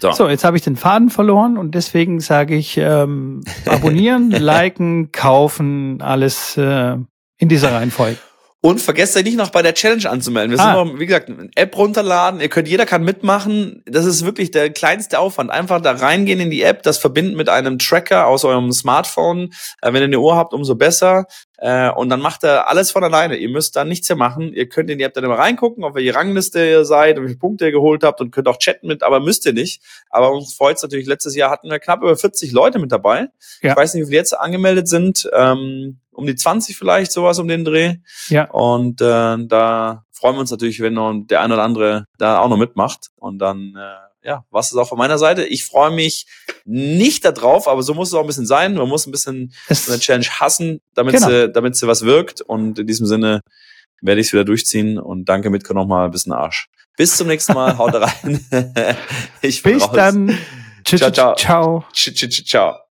Speaker 2: So. so, jetzt habe ich den Faden verloren und deswegen sage ich ähm, abonnieren, liken, kaufen, alles äh, in dieser Reihenfolge.
Speaker 1: Und vergesst euch nicht noch bei der Challenge anzumelden. Wir ah. sind noch, wie gesagt, eine App runterladen. Ihr könnt, jeder kann mitmachen. Das ist wirklich der kleinste Aufwand. Einfach da reingehen in die App, das verbinden mit einem Tracker aus eurem Smartphone. Äh, wenn ihr eine Uhr habt, umso besser. Äh, und dann macht er alles von alleine. Ihr müsst da nichts mehr machen. Ihr könnt in die App dann immer reingucken, auf welche Rangliste ihr seid, wie viele Punkte ihr geholt habt und könnt auch chatten mit, aber müsst ihr nicht. Aber uns freut es natürlich, letztes Jahr hatten wir knapp über 40 Leute mit dabei. Ja. Ich weiß nicht, wie viele jetzt angemeldet sind. Ähm, um die 20 vielleicht, sowas um den Dreh. Ja. Und äh, da freuen wir uns natürlich, wenn noch der ein oder andere da auch noch mitmacht. Und dann äh, ja, was ist auch von meiner Seite. Ich freue mich nicht darauf, aber so muss es auch ein bisschen sein. Man muss ein bisschen eine Challenge hassen, damit genau. sie, damit sie was wirkt. Und in diesem Sinne werde ich es wieder durchziehen und danke Mitko nochmal ein bisschen Arsch. Bis zum nächsten Mal, haut rein.
Speaker 2: ich bin Bis raus. dann.
Speaker 1: Ciao, ciao. Ciao. ciao. ciao.